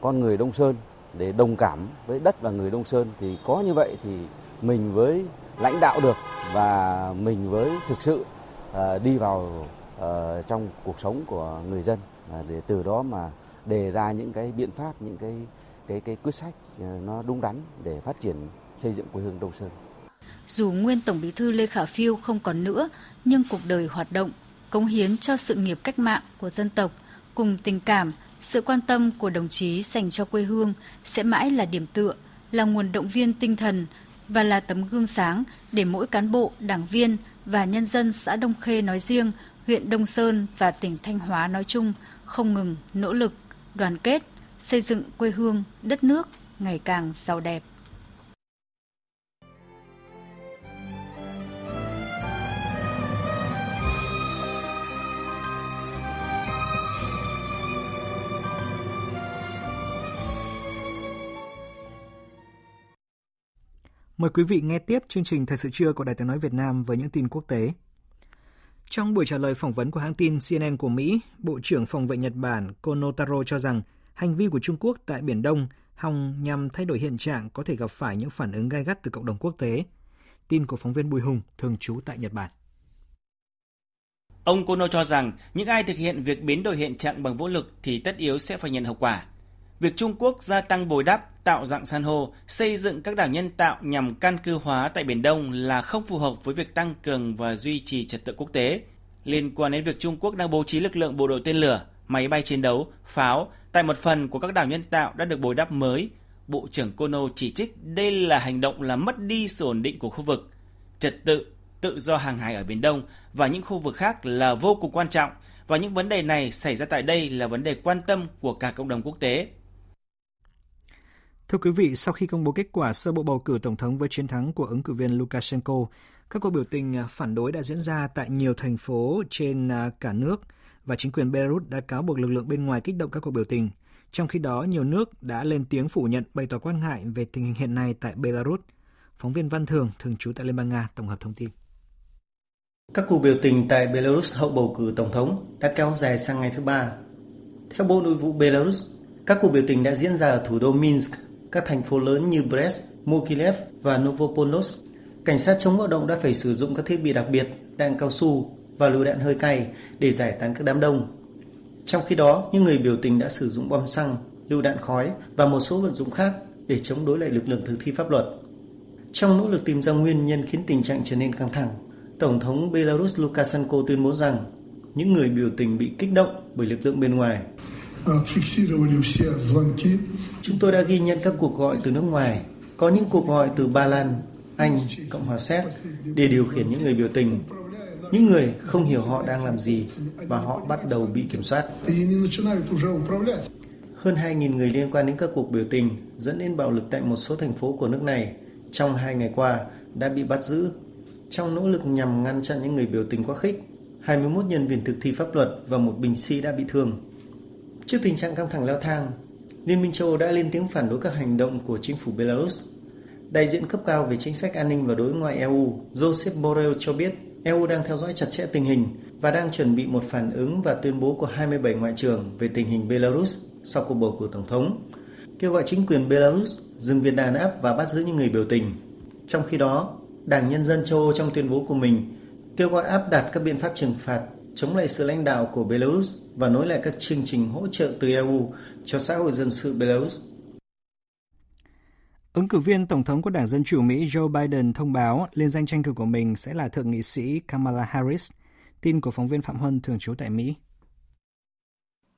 con người Đông Sơn để đồng cảm với đất và người Đông Sơn. Thì có như vậy thì mình với lãnh đạo được và mình với thực sự đi vào Ờ, trong cuộc sống của người dân uh, để từ đó mà đề ra những cái biện pháp những cái cái cái quyết sách uh, nó đúng đắn để phát triển xây dựng quê hương Đông Sơn. Dù nguyên Tổng Bí thư Lê Khả Phiêu không còn nữa, nhưng cuộc đời hoạt động, cống hiến cho sự nghiệp cách mạng của dân tộc cùng tình cảm, sự quan tâm của đồng chí dành cho quê hương sẽ mãi là điểm tựa, là nguồn động viên tinh thần và là tấm gương sáng để mỗi cán bộ, đảng viên và nhân dân xã Đông Khê nói riêng huyện Đông Sơn và tỉnh Thanh Hóa nói chung không ngừng nỗ lực, đoàn kết, xây dựng quê hương, đất nước ngày càng giàu đẹp. Mời quý vị nghe tiếp chương trình Thời sự trưa của Đài Tiếng Nói Việt Nam với những tin quốc tế. Trong buổi trả lời phỏng vấn của hãng tin CNN của Mỹ, Bộ trưởng Phòng vệ Nhật Bản Kono Taro cho rằng hành vi của Trung Quốc tại Biển Đông hòng nhằm thay đổi hiện trạng có thể gặp phải những phản ứng gai gắt từ cộng đồng quốc tế. Tin của phóng viên Bùi Hùng, thường trú tại Nhật Bản. Ông Kono cho rằng những ai thực hiện việc biến đổi hiện trạng bằng vũ lực thì tất yếu sẽ phải nhận hậu quả. Việc Trung Quốc gia tăng bồi đắp, tạo dạng san hô, xây dựng các đảo nhân tạo nhằm căn cư hóa tại Biển Đông là không phù hợp với việc tăng cường và duy trì trật tự quốc tế. Liên quan đến việc Trung Quốc đang bố trí lực lượng bộ đội tên lửa, máy bay chiến đấu, pháo tại một phần của các đảo nhân tạo đã được bồi đắp mới, Bộ trưởng Kono chỉ trích đây là hành động làm mất đi sự ổn định của khu vực. Trật tự, tự do hàng hải ở Biển Đông và những khu vực khác là vô cùng quan trọng và những vấn đề này xảy ra tại đây là vấn đề quan tâm của cả cộng đồng quốc tế. Thưa quý vị, sau khi công bố kết quả sơ bộ bầu cử tổng thống với chiến thắng của ứng cử viên Lukashenko, các cuộc biểu tình à, phản đối đã diễn ra tại nhiều thành phố trên à, cả nước và chính quyền Belarus đã cáo buộc lực lượng bên ngoài kích động các cuộc biểu tình. Trong khi đó, nhiều nước đã lên tiếng phủ nhận bày tỏ quan ngại về tình hình hiện nay tại Belarus. Phóng viên Văn Thường, thường trú tại Liên bang Nga, tổng hợp thông tin. Các cuộc biểu tình tại Belarus hậu bầu cử tổng thống đã kéo dài sang ngày thứ ba. Theo Bộ Nội vụ Belarus, các cuộc biểu tình đã diễn ra ở thủ đô Minsk, các thành phố lớn như Brest, Mogilev và Novopolotsk. Cảnh sát chống bạo động đã phải sử dụng các thiết bị đặc biệt, đạn cao su và lựu đạn hơi cay để giải tán các đám đông. Trong khi đó, những người biểu tình đã sử dụng bom xăng, lựu đạn khói và một số vật dụng khác để chống đối lại lực lượng thực thi pháp luật. Trong nỗ lực tìm ra nguyên nhân khiến tình trạng trở nên căng thẳng, Tổng thống Belarus Lukashenko tuyên bố rằng những người biểu tình bị kích động bởi lực lượng bên ngoài. Chúng tôi đã ghi nhận các cuộc gọi từ nước ngoài, có những cuộc gọi từ Ba Lan, Anh, Cộng hòa Séc để điều khiển những người biểu tình. Những người không hiểu họ đang làm gì và họ bắt đầu bị kiểm soát. Hơn 2.000 người liên quan đến các cuộc biểu tình dẫn đến bạo lực tại một số thành phố của nước này trong hai ngày qua đã bị bắt giữ trong nỗ lực nhằm ngăn chặn những người biểu tình quá khích. 21 nhân viên thực thi pháp luật và một binh sĩ đã bị thương. Trước tình trạng căng thẳng leo thang, Liên minh châu Âu đã lên tiếng phản đối các hành động của chính phủ Belarus. Đại diện cấp cao về chính sách an ninh và đối ngoại EU Joseph Borrell cho biết EU đang theo dõi chặt chẽ tình hình và đang chuẩn bị một phản ứng và tuyên bố của 27 ngoại trưởng về tình hình Belarus sau cuộc bầu cử tổng thống, kêu gọi chính quyền Belarus dừng việc đàn áp và bắt giữ những người biểu tình. Trong khi đó, Đảng Nhân dân châu Âu trong tuyên bố của mình kêu gọi áp đặt các biện pháp trừng phạt chống lại sự lãnh đạo của Belarus và nối lại các chương trình hỗ trợ từ EU cho xã hội dân sự Belarus. Ứng cử viên Tổng thống của Đảng Dân Chủ Mỹ Joe Biden thông báo liên danh tranh cử của mình sẽ là Thượng nghị sĩ Kamala Harris. Tin của phóng viên Phạm Huân thường trú tại Mỹ.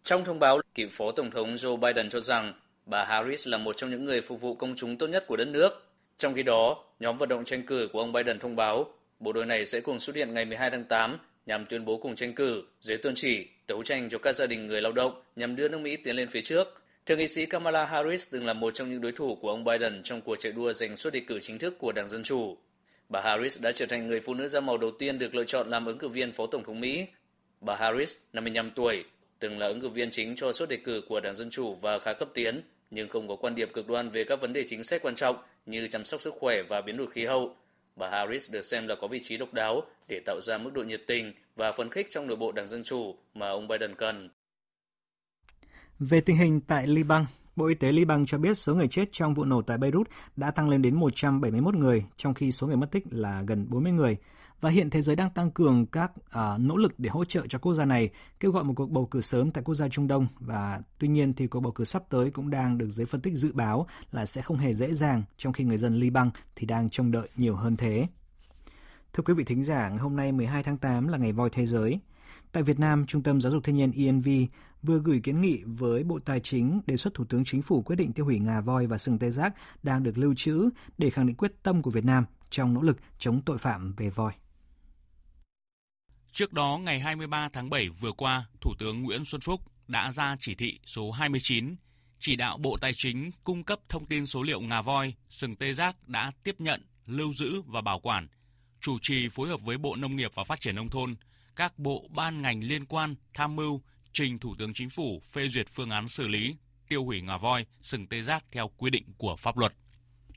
Trong thông báo, cựu phó Tổng thống Joe Biden cho rằng bà Harris là một trong những người phục vụ công chúng tốt nhất của đất nước. Trong khi đó, nhóm vận động tranh cử của ông Biden thông báo bộ đôi này sẽ cùng xuất hiện ngày 12 tháng 8 nhằm tuyên bố cùng tranh cử dưới tuân chỉ đấu tranh cho các gia đình người lao động nhằm đưa nước Mỹ tiến lên phía trước. Thượng nghị sĩ Kamala Harris từng là một trong những đối thủ của ông Biden trong cuộc chạy đua giành suất đề cử chính thức của Đảng Dân Chủ. Bà Harris đã trở thành người phụ nữ da màu đầu tiên được lựa chọn làm ứng cử viên phó tổng thống Mỹ. Bà Harris, 55 tuổi, từng là ứng cử viên chính cho suất đề cử của Đảng Dân Chủ và khá cấp tiến, nhưng không có quan điểm cực đoan về các vấn đề chính sách quan trọng như chăm sóc sức khỏe và biến đổi khí hậu. Bà Harris được xem là có vị trí độc đáo để tạo ra mức độ nhiệt tình và phấn khích trong nội bộ Đảng Dân Chủ mà ông Biden cần. Về tình hình tại Liban, Bộ Y tế Liban cho biết số người chết trong vụ nổ tại Beirut đã tăng lên đến 171 người, trong khi số người mất tích là gần 40 người. Và hiện thế giới đang tăng cường các uh, nỗ lực để hỗ trợ cho quốc gia này, kêu gọi một cuộc bầu cử sớm tại quốc gia Trung Đông. Và tuy nhiên thì cuộc bầu cử sắp tới cũng đang được giới phân tích dự báo là sẽ không hề dễ dàng, trong khi người dân Liban thì đang trông đợi nhiều hơn thế. Thưa quý vị thính giả, ngày hôm nay 12 tháng 8 là ngày voi thế giới. Tại Việt Nam, Trung tâm Giáo dục Thiên nhiên ENV vừa gửi kiến nghị với Bộ Tài chính đề xuất Thủ tướng Chính phủ quyết định tiêu hủy ngà voi và sừng tê giác đang được lưu trữ để khẳng định quyết tâm của Việt Nam trong nỗ lực chống tội phạm về voi. Trước đó, ngày 23 tháng 7 vừa qua, Thủ tướng Nguyễn Xuân Phúc đã ra chỉ thị số 29 chỉ đạo Bộ Tài chính cung cấp thông tin số liệu ngà voi, sừng tê giác đã tiếp nhận, lưu giữ và bảo quản, chủ trì phối hợp với Bộ Nông nghiệp và Phát triển Nông thôn, các bộ ban ngành liên quan tham mưu trình Thủ tướng Chính phủ phê duyệt phương án xử lý, tiêu hủy ngà voi, sừng tê giác theo quy định của pháp luật.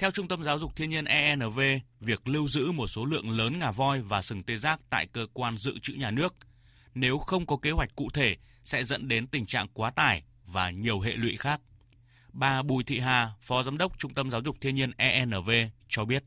Theo Trung tâm Giáo dục Thiên nhiên ENV, việc lưu giữ một số lượng lớn ngà voi và sừng tê giác tại cơ quan dự trữ nhà nước nếu không có kế hoạch cụ thể sẽ dẫn đến tình trạng quá tải và nhiều hệ lụy khác. Bà Bùi Thị Hà, Phó Giám đốc Trung tâm Giáo dục Thiên nhiên ENV cho biết.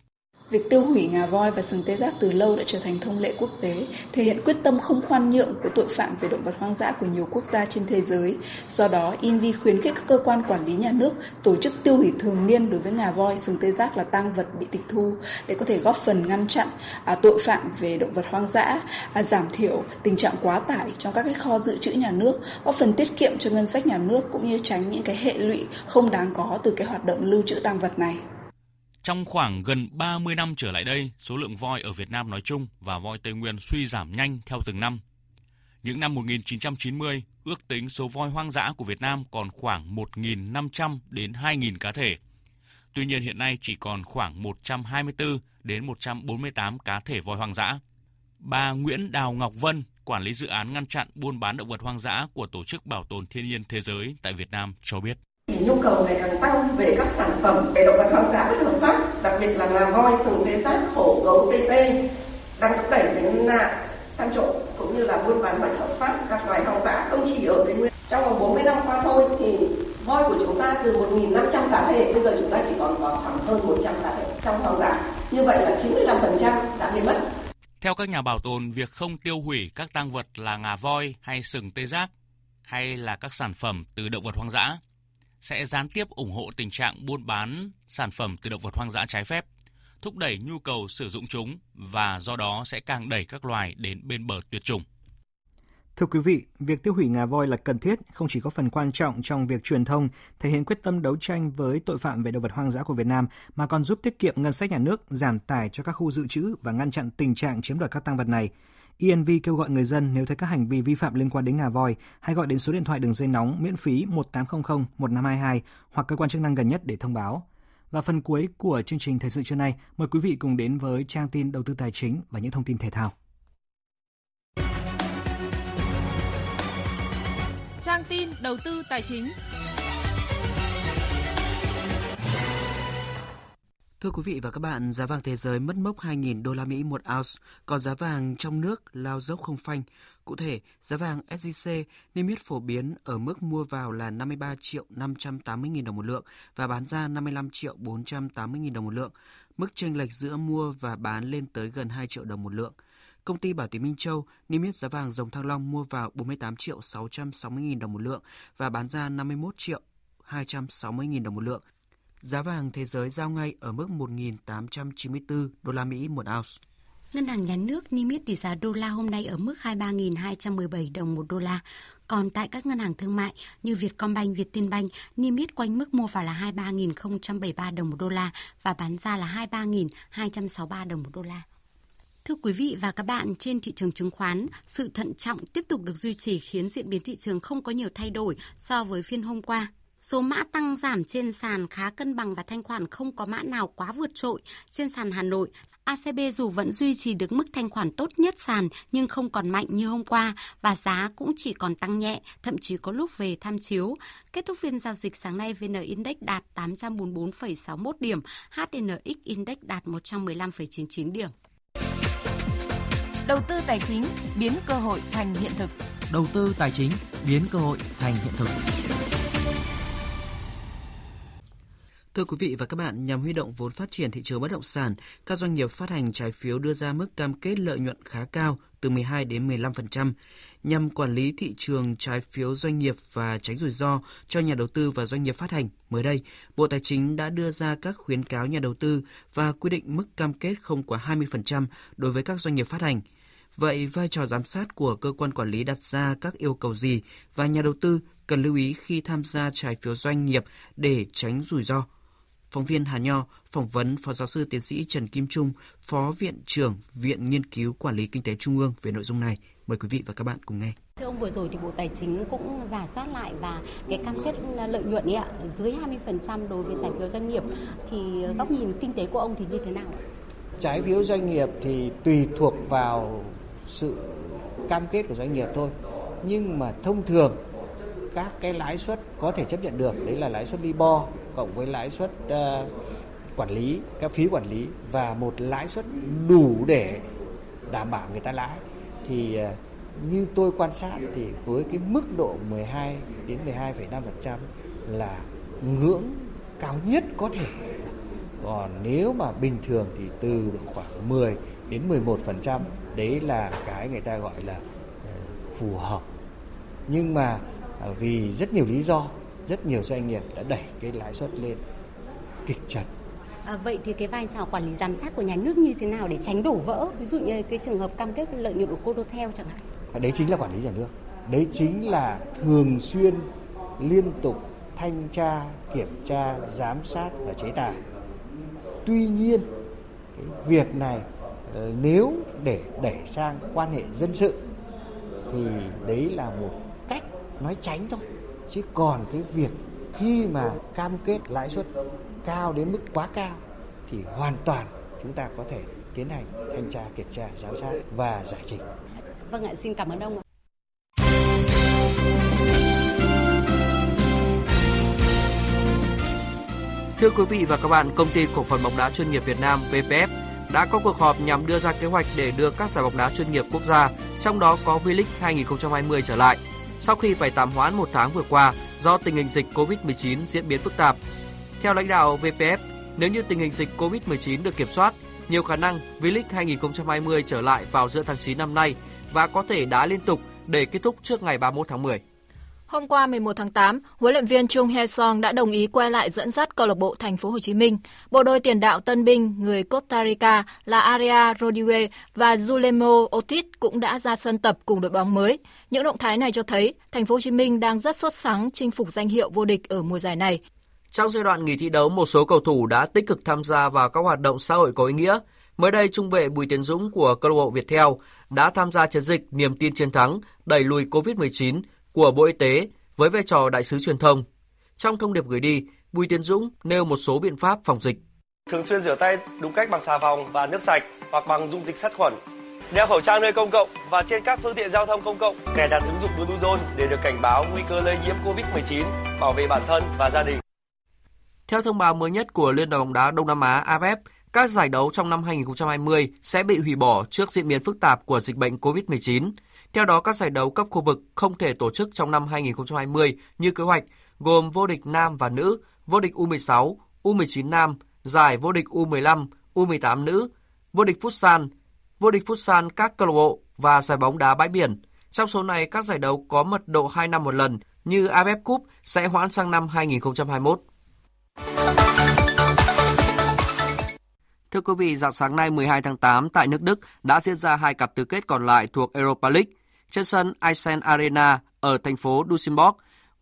Việc tiêu hủy ngà voi và sừng tê giác từ lâu đã trở thành thông lệ quốc tế, thể hiện quyết tâm không khoan nhượng với tội phạm về động vật hoang dã của nhiều quốc gia trên thế giới. Do đó, INVI khuyến khích các cơ quan quản lý nhà nước tổ chức tiêu hủy thường niên đối với ngà voi, sừng tê giác là tang vật bị tịch thu để có thể góp phần ngăn chặn à, tội phạm về động vật hoang dã, à, giảm thiểu tình trạng quá tải trong các cái kho dự trữ nhà nước, góp phần tiết kiệm cho ngân sách nhà nước cũng như tránh những cái hệ lụy không đáng có từ cái hoạt động lưu trữ tang vật này. Trong khoảng gần 30 năm trở lại đây, số lượng voi ở Việt Nam nói chung và voi Tây Nguyên suy giảm nhanh theo từng năm. Những năm 1990, ước tính số voi hoang dã của Việt Nam còn khoảng 1.500 đến 2.000 cá thể. Tuy nhiên hiện nay chỉ còn khoảng 124 đến 148 cá thể voi hoang dã. Bà Nguyễn Đào Ngọc Vân, quản lý dự án ngăn chặn buôn bán động vật hoang dã của Tổ chức Bảo tồn Thiên nhiên Thế giới tại Việt Nam cho biết nhu cầu ngày càng tăng về các sản phẩm về động vật hoang dã bất hợp pháp, đặc biệt là ngà voi, sừng tê giác, hổ, gấu, tê tê đang thúc đẩy vấn nạn săn trộm cũng như là buôn bán bất hợp pháp các loài hoang dã không chỉ ở Tây Nguyên. Trong vòng 40 năm qua thôi thì voi của chúng ta từ 1.500 cá thể bây giờ chúng ta chỉ còn có khoảng hơn 100 cá thể trong hoang dã. Như vậy là 95% đã biến mất. Theo các nhà bảo tồn, việc không tiêu hủy các tang vật là ngà voi hay sừng tê giác hay là các sản phẩm từ động vật hoang dã sẽ gián tiếp ủng hộ tình trạng buôn bán sản phẩm từ động vật hoang dã trái phép, thúc đẩy nhu cầu sử dụng chúng và do đó sẽ càng đẩy các loài đến bên bờ tuyệt chủng. Thưa quý vị, việc tiêu hủy ngà voi là cần thiết, không chỉ có phần quan trọng trong việc truyền thông, thể hiện quyết tâm đấu tranh với tội phạm về động vật hoang dã của Việt Nam, mà còn giúp tiết kiệm ngân sách nhà nước, giảm tải cho các khu dự trữ và ngăn chặn tình trạng chiếm đoạt các tăng vật này. ENV kêu gọi người dân nếu thấy các hành vi vi phạm liên quan đến ngà voi, hãy gọi đến số điện thoại đường dây nóng miễn phí 1800 1522 hoặc cơ quan chức năng gần nhất để thông báo. Và phần cuối của chương trình thời sự trưa nay, mời quý vị cùng đến với trang tin đầu tư tài chính và những thông tin thể thao. Trang tin đầu tư tài chính. Thưa quý vị và các bạn, giá vàng thế giới mất mốc 2.000 đô la Mỹ một ounce, còn giá vàng trong nước lao dốc không phanh. Cụ thể, giá vàng SJC niêm yết phổ biến ở mức mua vào là 53 triệu 580 000 đồng một lượng và bán ra 55 triệu 480 000 đồng một lượng. Mức chênh lệch giữa mua và bán lên tới gần 2 triệu đồng một lượng. Công ty Bảo Tín Minh Châu niêm yết giá vàng dòng thăng long mua vào 48 triệu 660 000 đồng một lượng và bán ra 51 triệu 260 000 đồng một lượng. Giá vàng thế giới giao ngay ở mức 1.894 đô la Mỹ một ounce. Ngân hàng Nhà nước niêm yết tỷ giá đô la hôm nay ở mức 23.217 đồng một đô la. Còn tại các ngân hàng thương mại như Vietcombank, Vietinbank niêm yết quanh mức mua vào là 23.073 đồng một đô la và bán ra là 23.263 đồng một đô la. Thưa quý vị và các bạn, trên thị trường chứng khoán, sự thận trọng tiếp tục được duy trì khiến diễn biến thị trường không có nhiều thay đổi so với phiên hôm qua. Số mã tăng giảm trên sàn khá cân bằng và thanh khoản không có mã nào quá vượt trội. Trên sàn Hà Nội, ACB dù vẫn duy trì được mức thanh khoản tốt nhất sàn nhưng không còn mạnh như hôm qua và giá cũng chỉ còn tăng nhẹ, thậm chí có lúc về tham chiếu. Kết thúc phiên giao dịch sáng nay, VN Index đạt 844,61 điểm, HNX Index đạt 115,99 điểm. Đầu tư tài chính biến cơ hội thành hiện thực. Đầu tư tài chính biến cơ hội thành hiện thực. Thưa quý vị và các bạn, nhằm huy động vốn phát triển thị trường bất động sản, các doanh nghiệp phát hành trái phiếu đưa ra mức cam kết lợi nhuận khá cao từ 12 đến 15% nhằm quản lý thị trường trái phiếu doanh nghiệp và tránh rủi ro cho nhà đầu tư và doanh nghiệp phát hành. Mới đây, Bộ Tài chính đã đưa ra các khuyến cáo nhà đầu tư và quy định mức cam kết không quá 20% đối với các doanh nghiệp phát hành. Vậy vai trò giám sát của cơ quan quản lý đặt ra các yêu cầu gì và nhà đầu tư cần lưu ý khi tham gia trái phiếu doanh nghiệp để tránh rủi ro? Phóng viên Hà Nho phỏng vấn Phó Giáo sư Tiến sĩ Trần Kim Trung, Phó Viện trưởng Viện Nghiên cứu Quản lý Kinh tế Trung ương về nội dung này. Mời quý vị và các bạn cùng nghe. Thưa ông vừa rồi thì Bộ Tài chính cũng giả soát lại và cái cam kết lợi nhuận ấy ạ, dưới 20% đối với trái phiếu doanh nghiệp thì góc nhìn kinh tế của ông thì như thế nào? Trái phiếu doanh nghiệp thì tùy thuộc vào sự cam kết của doanh nghiệp thôi. Nhưng mà thông thường các cái lãi suất có thể chấp nhận được đấy là lãi suất Libor cộng với lãi suất uh, quản lý, các phí quản lý và một lãi suất đủ để đảm bảo người ta lãi thì uh, như tôi quan sát thì với cái mức độ 12 đến 12,5% là ngưỡng cao nhất có thể. Còn nếu mà bình thường thì từ khoảng 10 đến 11% đấy là cái người ta gọi là ờ, phù hợp. Nhưng mà vì rất nhiều lý do, rất nhiều doanh nghiệp đã đẩy cái lãi suất lên kịch trần À, vậy thì cái vai trò quản lý giám sát của nhà nước như thế nào để tránh đổ vỡ? Ví dụ như cái trường hợp cam kết lợi nhuận của Codotel chẳng hạn. Đấy chính là quản lý nhà nước. Đấy chính là thường xuyên liên tục thanh tra, kiểm tra, giám sát và chế tài. Tuy nhiên, cái việc này ờ, nếu để đẩy sang quan hệ dân sự thì đấy là một cách nói tránh thôi. Chứ còn cái việc khi mà cam kết lãi suất cao đến mức quá cao thì hoàn toàn chúng ta có thể tiến hành thanh tra kiểm tra giám sát và giải trình. Vâng ạ, xin cảm ơn ông ạ. Thưa quý vị và các bạn, công ty cổ phần bóng đá chuyên nghiệp Việt Nam VPF đã có cuộc họp nhằm đưa ra kế hoạch để đưa các giải bóng đá chuyên nghiệp quốc gia, trong đó có V-League 2020 trở lại. Sau khi phải tạm hoãn một tháng vừa qua do tình hình dịch COVID-19 diễn biến phức tạp. Theo lãnh đạo VPF, nếu như tình hình dịch COVID-19 được kiểm soát, nhiều khả năng V-League 2020 trở lại vào giữa tháng 9 năm nay và có thể đá liên tục để kết thúc trước ngày 31 tháng 10. Hôm qua 11 tháng 8, huấn luyện viên Chung Hae Song đã đồng ý quay lại dẫn dắt câu lạc bộ Thành phố Hồ Chí Minh. Bộ đôi tiền đạo tân binh người Costa Rica là Aria Rodriguez và Zulemo Otis cũng đã ra sân tập cùng đội bóng mới. Những động thái này cho thấy Thành phố Hồ Chí Minh đang rất sốt sắng chinh phục danh hiệu vô địch ở mùa giải này. Trong giai đoạn nghỉ thi đấu, một số cầu thủ đã tích cực tham gia vào các hoạt động xã hội có ý nghĩa. Mới đây, trung vệ Bùi Tiến Dũng của câu lạc bộ Viettel đã tham gia chiến dịch niềm tin chiến thắng đẩy lùi COVID-19 của Bộ Y tế với vai trò đại sứ truyền thông. Trong thông điệp gửi đi, Bùi Tiến Dũng nêu một số biện pháp phòng dịch. Thường xuyên rửa tay đúng cách bằng xà phòng và nước sạch hoặc bằng dung dịch sát khuẩn. Đeo khẩu trang nơi công cộng và trên các phương tiện giao thông công cộng. Cài đặt ứng dụng Bluezone để được cảnh báo nguy cơ lây nhiễm COVID-19, bảo vệ bản thân và gia đình. Theo thông báo mới nhất của Liên đoàn bóng đá Đông Nam Á AFF, các giải đấu trong năm 2020 sẽ bị hủy bỏ trước diễn biến phức tạp của dịch bệnh COVID-19. Theo đó, các giải đấu cấp khu vực không thể tổ chức trong năm 2020 như kế hoạch, gồm vô địch nam và nữ, vô địch U16, U19 nam, giải vô địch U15, U18 nữ, vô địch Futsal, vô địch Futsal các câu lạc bộ và giải bóng đá bãi biển. Trong số này, các giải đấu có mật độ 2 năm một lần như AFF Cup sẽ hoãn sang năm 2021. Thưa quý vị, dạng sáng nay 12 tháng 8 tại nước Đức đã diễn ra hai cặp tứ kết còn lại thuộc Europa League. Trên sân Eisen Arena ở thành phố Dusseldorf,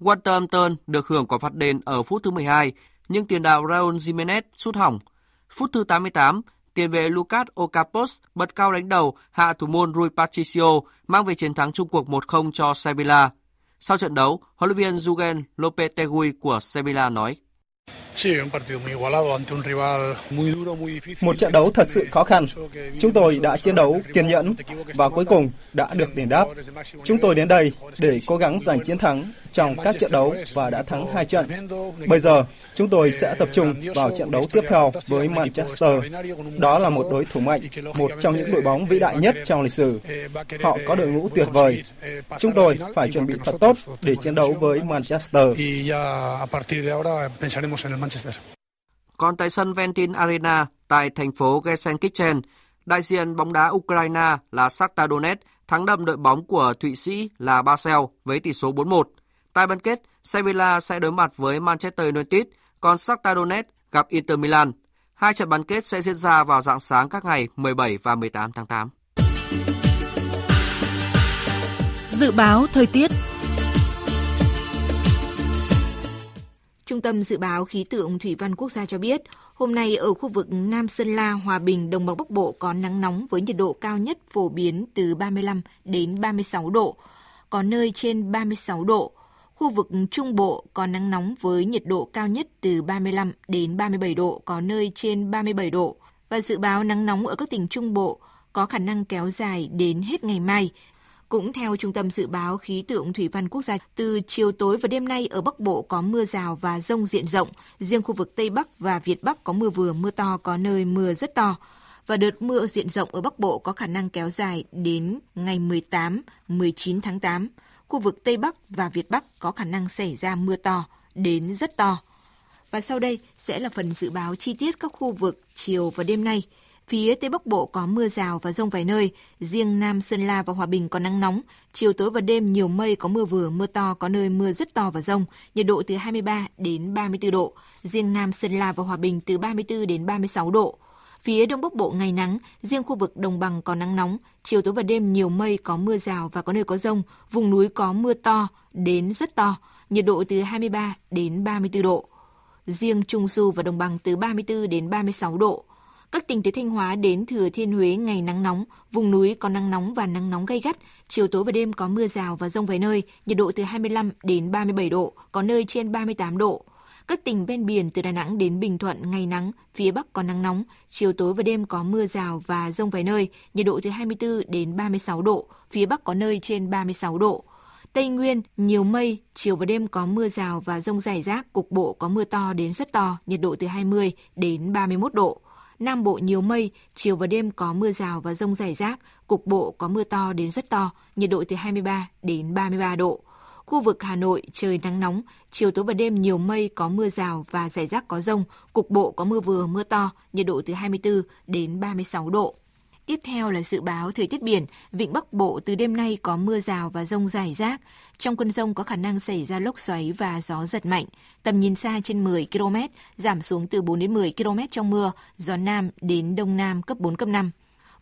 Wolverhampton được hưởng quả phạt đền ở phút thứ 12, nhưng tiền đạo Raul Jimenez sút hỏng. Phút thứ 88, tiền vệ Lucas Ocampos bật cao đánh đầu hạ thủ môn Rui Patricio mang về chiến thắng chung cuộc 1-0 cho Sevilla. Sau trận đấu, huấn luyện viên Jurgen Lopetegui của Sevilla nói: một trận đấu thật sự khó khăn. Chúng tôi đã chiến đấu kiên nhẫn và cuối cùng đã được đền đáp. Chúng tôi đến đây để cố gắng giành chiến thắng trong các trận đấu và đã thắng hai trận. Bây giờ, chúng tôi sẽ tập trung vào trận đấu tiếp theo với Manchester. Đó là một đối thủ mạnh, một trong những đội bóng vĩ đại nhất trong lịch sử. Họ có đội ngũ tuyệt vời. Chúng tôi phải chuẩn bị thật tốt để chiến đấu với Manchester. Manchester. Còn tại sân Ventin Arena tại thành phố Gelsenkirchen, đại diện bóng đá Ukraine là Shakhtar Donetsk thắng đậm đội bóng của Thụy Sĩ là Basel với tỷ số 4-1. Tại bán kết, Sevilla sẽ đối mặt với Manchester United, còn Shakhtar Donetsk gặp Inter Milan. Hai trận bán kết sẽ diễn ra vào dạng sáng các ngày 17 và 18 tháng 8. Dự báo thời tiết Trung tâm Dự báo Khí tượng Thủy văn Quốc gia cho biết, hôm nay ở khu vực Nam Sơn La, Hòa Bình, Đồng bằng Bắc Bộ có nắng nóng với nhiệt độ cao nhất phổ biến từ 35 đến 36 độ, có nơi trên 36 độ. Khu vực Trung Bộ có nắng nóng với nhiệt độ cao nhất từ 35 đến 37 độ, có nơi trên 37 độ. Và dự báo nắng nóng ở các tỉnh Trung Bộ có khả năng kéo dài đến hết ngày mai, cũng theo Trung tâm Dự báo Khí tượng Thủy văn Quốc gia, từ chiều tối và đêm nay ở Bắc Bộ có mưa rào và rông diện rộng. Riêng khu vực Tây Bắc và Việt Bắc có mưa vừa, mưa to, có nơi mưa rất to. Và đợt mưa diện rộng ở Bắc Bộ có khả năng kéo dài đến ngày 18, 19 tháng 8. Khu vực Tây Bắc và Việt Bắc có khả năng xảy ra mưa to đến rất to. Và sau đây sẽ là phần dự báo chi tiết các khu vực chiều và đêm nay. Phía Tây Bắc Bộ có mưa rào và rông vài nơi, riêng Nam Sơn La và Hòa Bình có nắng nóng, chiều tối và đêm nhiều mây có mưa vừa, mưa to, có nơi mưa rất to và rông, nhiệt độ từ 23 đến 34 độ, riêng Nam Sơn La và Hòa Bình từ 34 đến 36 độ. Phía Đông Bắc Bộ ngày nắng, riêng khu vực đồng bằng có nắng nóng, chiều tối và đêm nhiều mây có mưa rào và có nơi có rông, vùng núi có mưa to đến rất to, nhiệt độ từ 23 đến 34 độ. Riêng Trung Du và Đồng bằng từ 34 đến 36 độ. Các tỉnh từ Thanh Hóa đến Thừa Thiên Huế ngày nắng nóng, vùng núi có nắng nóng và nắng nóng gay gắt, chiều tối và đêm có mưa rào và rông vài nơi, nhiệt độ từ 25 đến 37 độ, có nơi trên 38 độ. Các tỉnh ven biển từ Đà Nẵng đến Bình Thuận ngày nắng, phía Bắc có nắng nóng, chiều tối và đêm có mưa rào và rông vài nơi, nhiệt độ từ 24 đến 36 độ, phía Bắc có nơi trên 36 độ. Tây Nguyên, nhiều mây, chiều và đêm có mưa rào và rông rải rác, cục bộ có mưa to đến rất to, nhiệt độ từ 20 đến 31 độ. Nam Bộ nhiều mây, chiều và đêm có mưa rào và rông rải rác, cục bộ có mưa to đến rất to, nhiệt độ từ 23 đến 33 độ. Khu vực Hà Nội trời nắng nóng, chiều tối và đêm nhiều mây có mưa rào và rải rác có rông, cục bộ có mưa vừa mưa to, nhiệt độ từ 24 đến 36 độ. Tiếp theo là dự báo thời tiết biển, vịnh Bắc Bộ từ đêm nay có mưa rào và rông rải rác. Trong cơn rông có khả năng xảy ra lốc xoáy và gió giật mạnh. Tầm nhìn xa trên 10 km, giảm xuống từ 4 đến 10 km trong mưa, gió Nam đến Đông Nam cấp 4, cấp 5.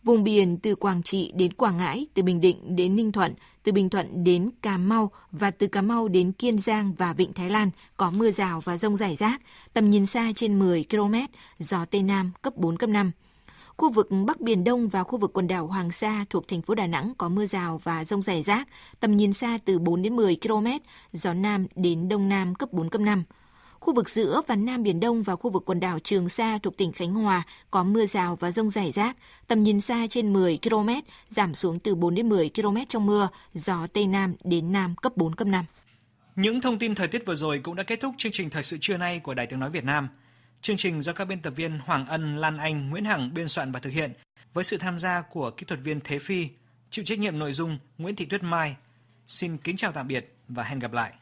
Vùng biển từ Quảng Trị đến Quảng Ngãi, từ Bình Định đến Ninh Thuận, từ Bình Thuận đến Cà Mau và từ Cà Mau đến Kiên Giang và Vịnh Thái Lan có mưa rào và rông rải rác, tầm nhìn xa trên 10 km, gió Tây Nam cấp 4, cấp 5. Khu vực Bắc Biển Đông và khu vực quần đảo Hoàng Sa thuộc thành phố Đà Nẵng có mưa rào và rông rải rác, tầm nhìn xa từ 4 đến 10 km, gió Nam đến Đông Nam cấp 4, cấp 5. Khu vực giữa và Nam Biển Đông và khu vực quần đảo Trường Sa thuộc tỉnh Khánh Hòa có mưa rào và rông rải rác, tầm nhìn xa trên 10 km, giảm xuống từ 4 đến 10 km trong mưa, gió Tây Nam đến Nam cấp 4, cấp 5. Những thông tin thời tiết vừa rồi cũng đã kết thúc chương trình thời sự trưa nay của Đài Tiếng Nói Việt Nam. Chương trình do các biên tập viên Hoàng Ân, Lan Anh, Nguyễn Hằng biên soạn và thực hiện với sự tham gia của kỹ thuật viên Thế Phi, chịu trách nhiệm nội dung Nguyễn Thị Tuyết Mai. Xin kính chào tạm biệt và hẹn gặp lại.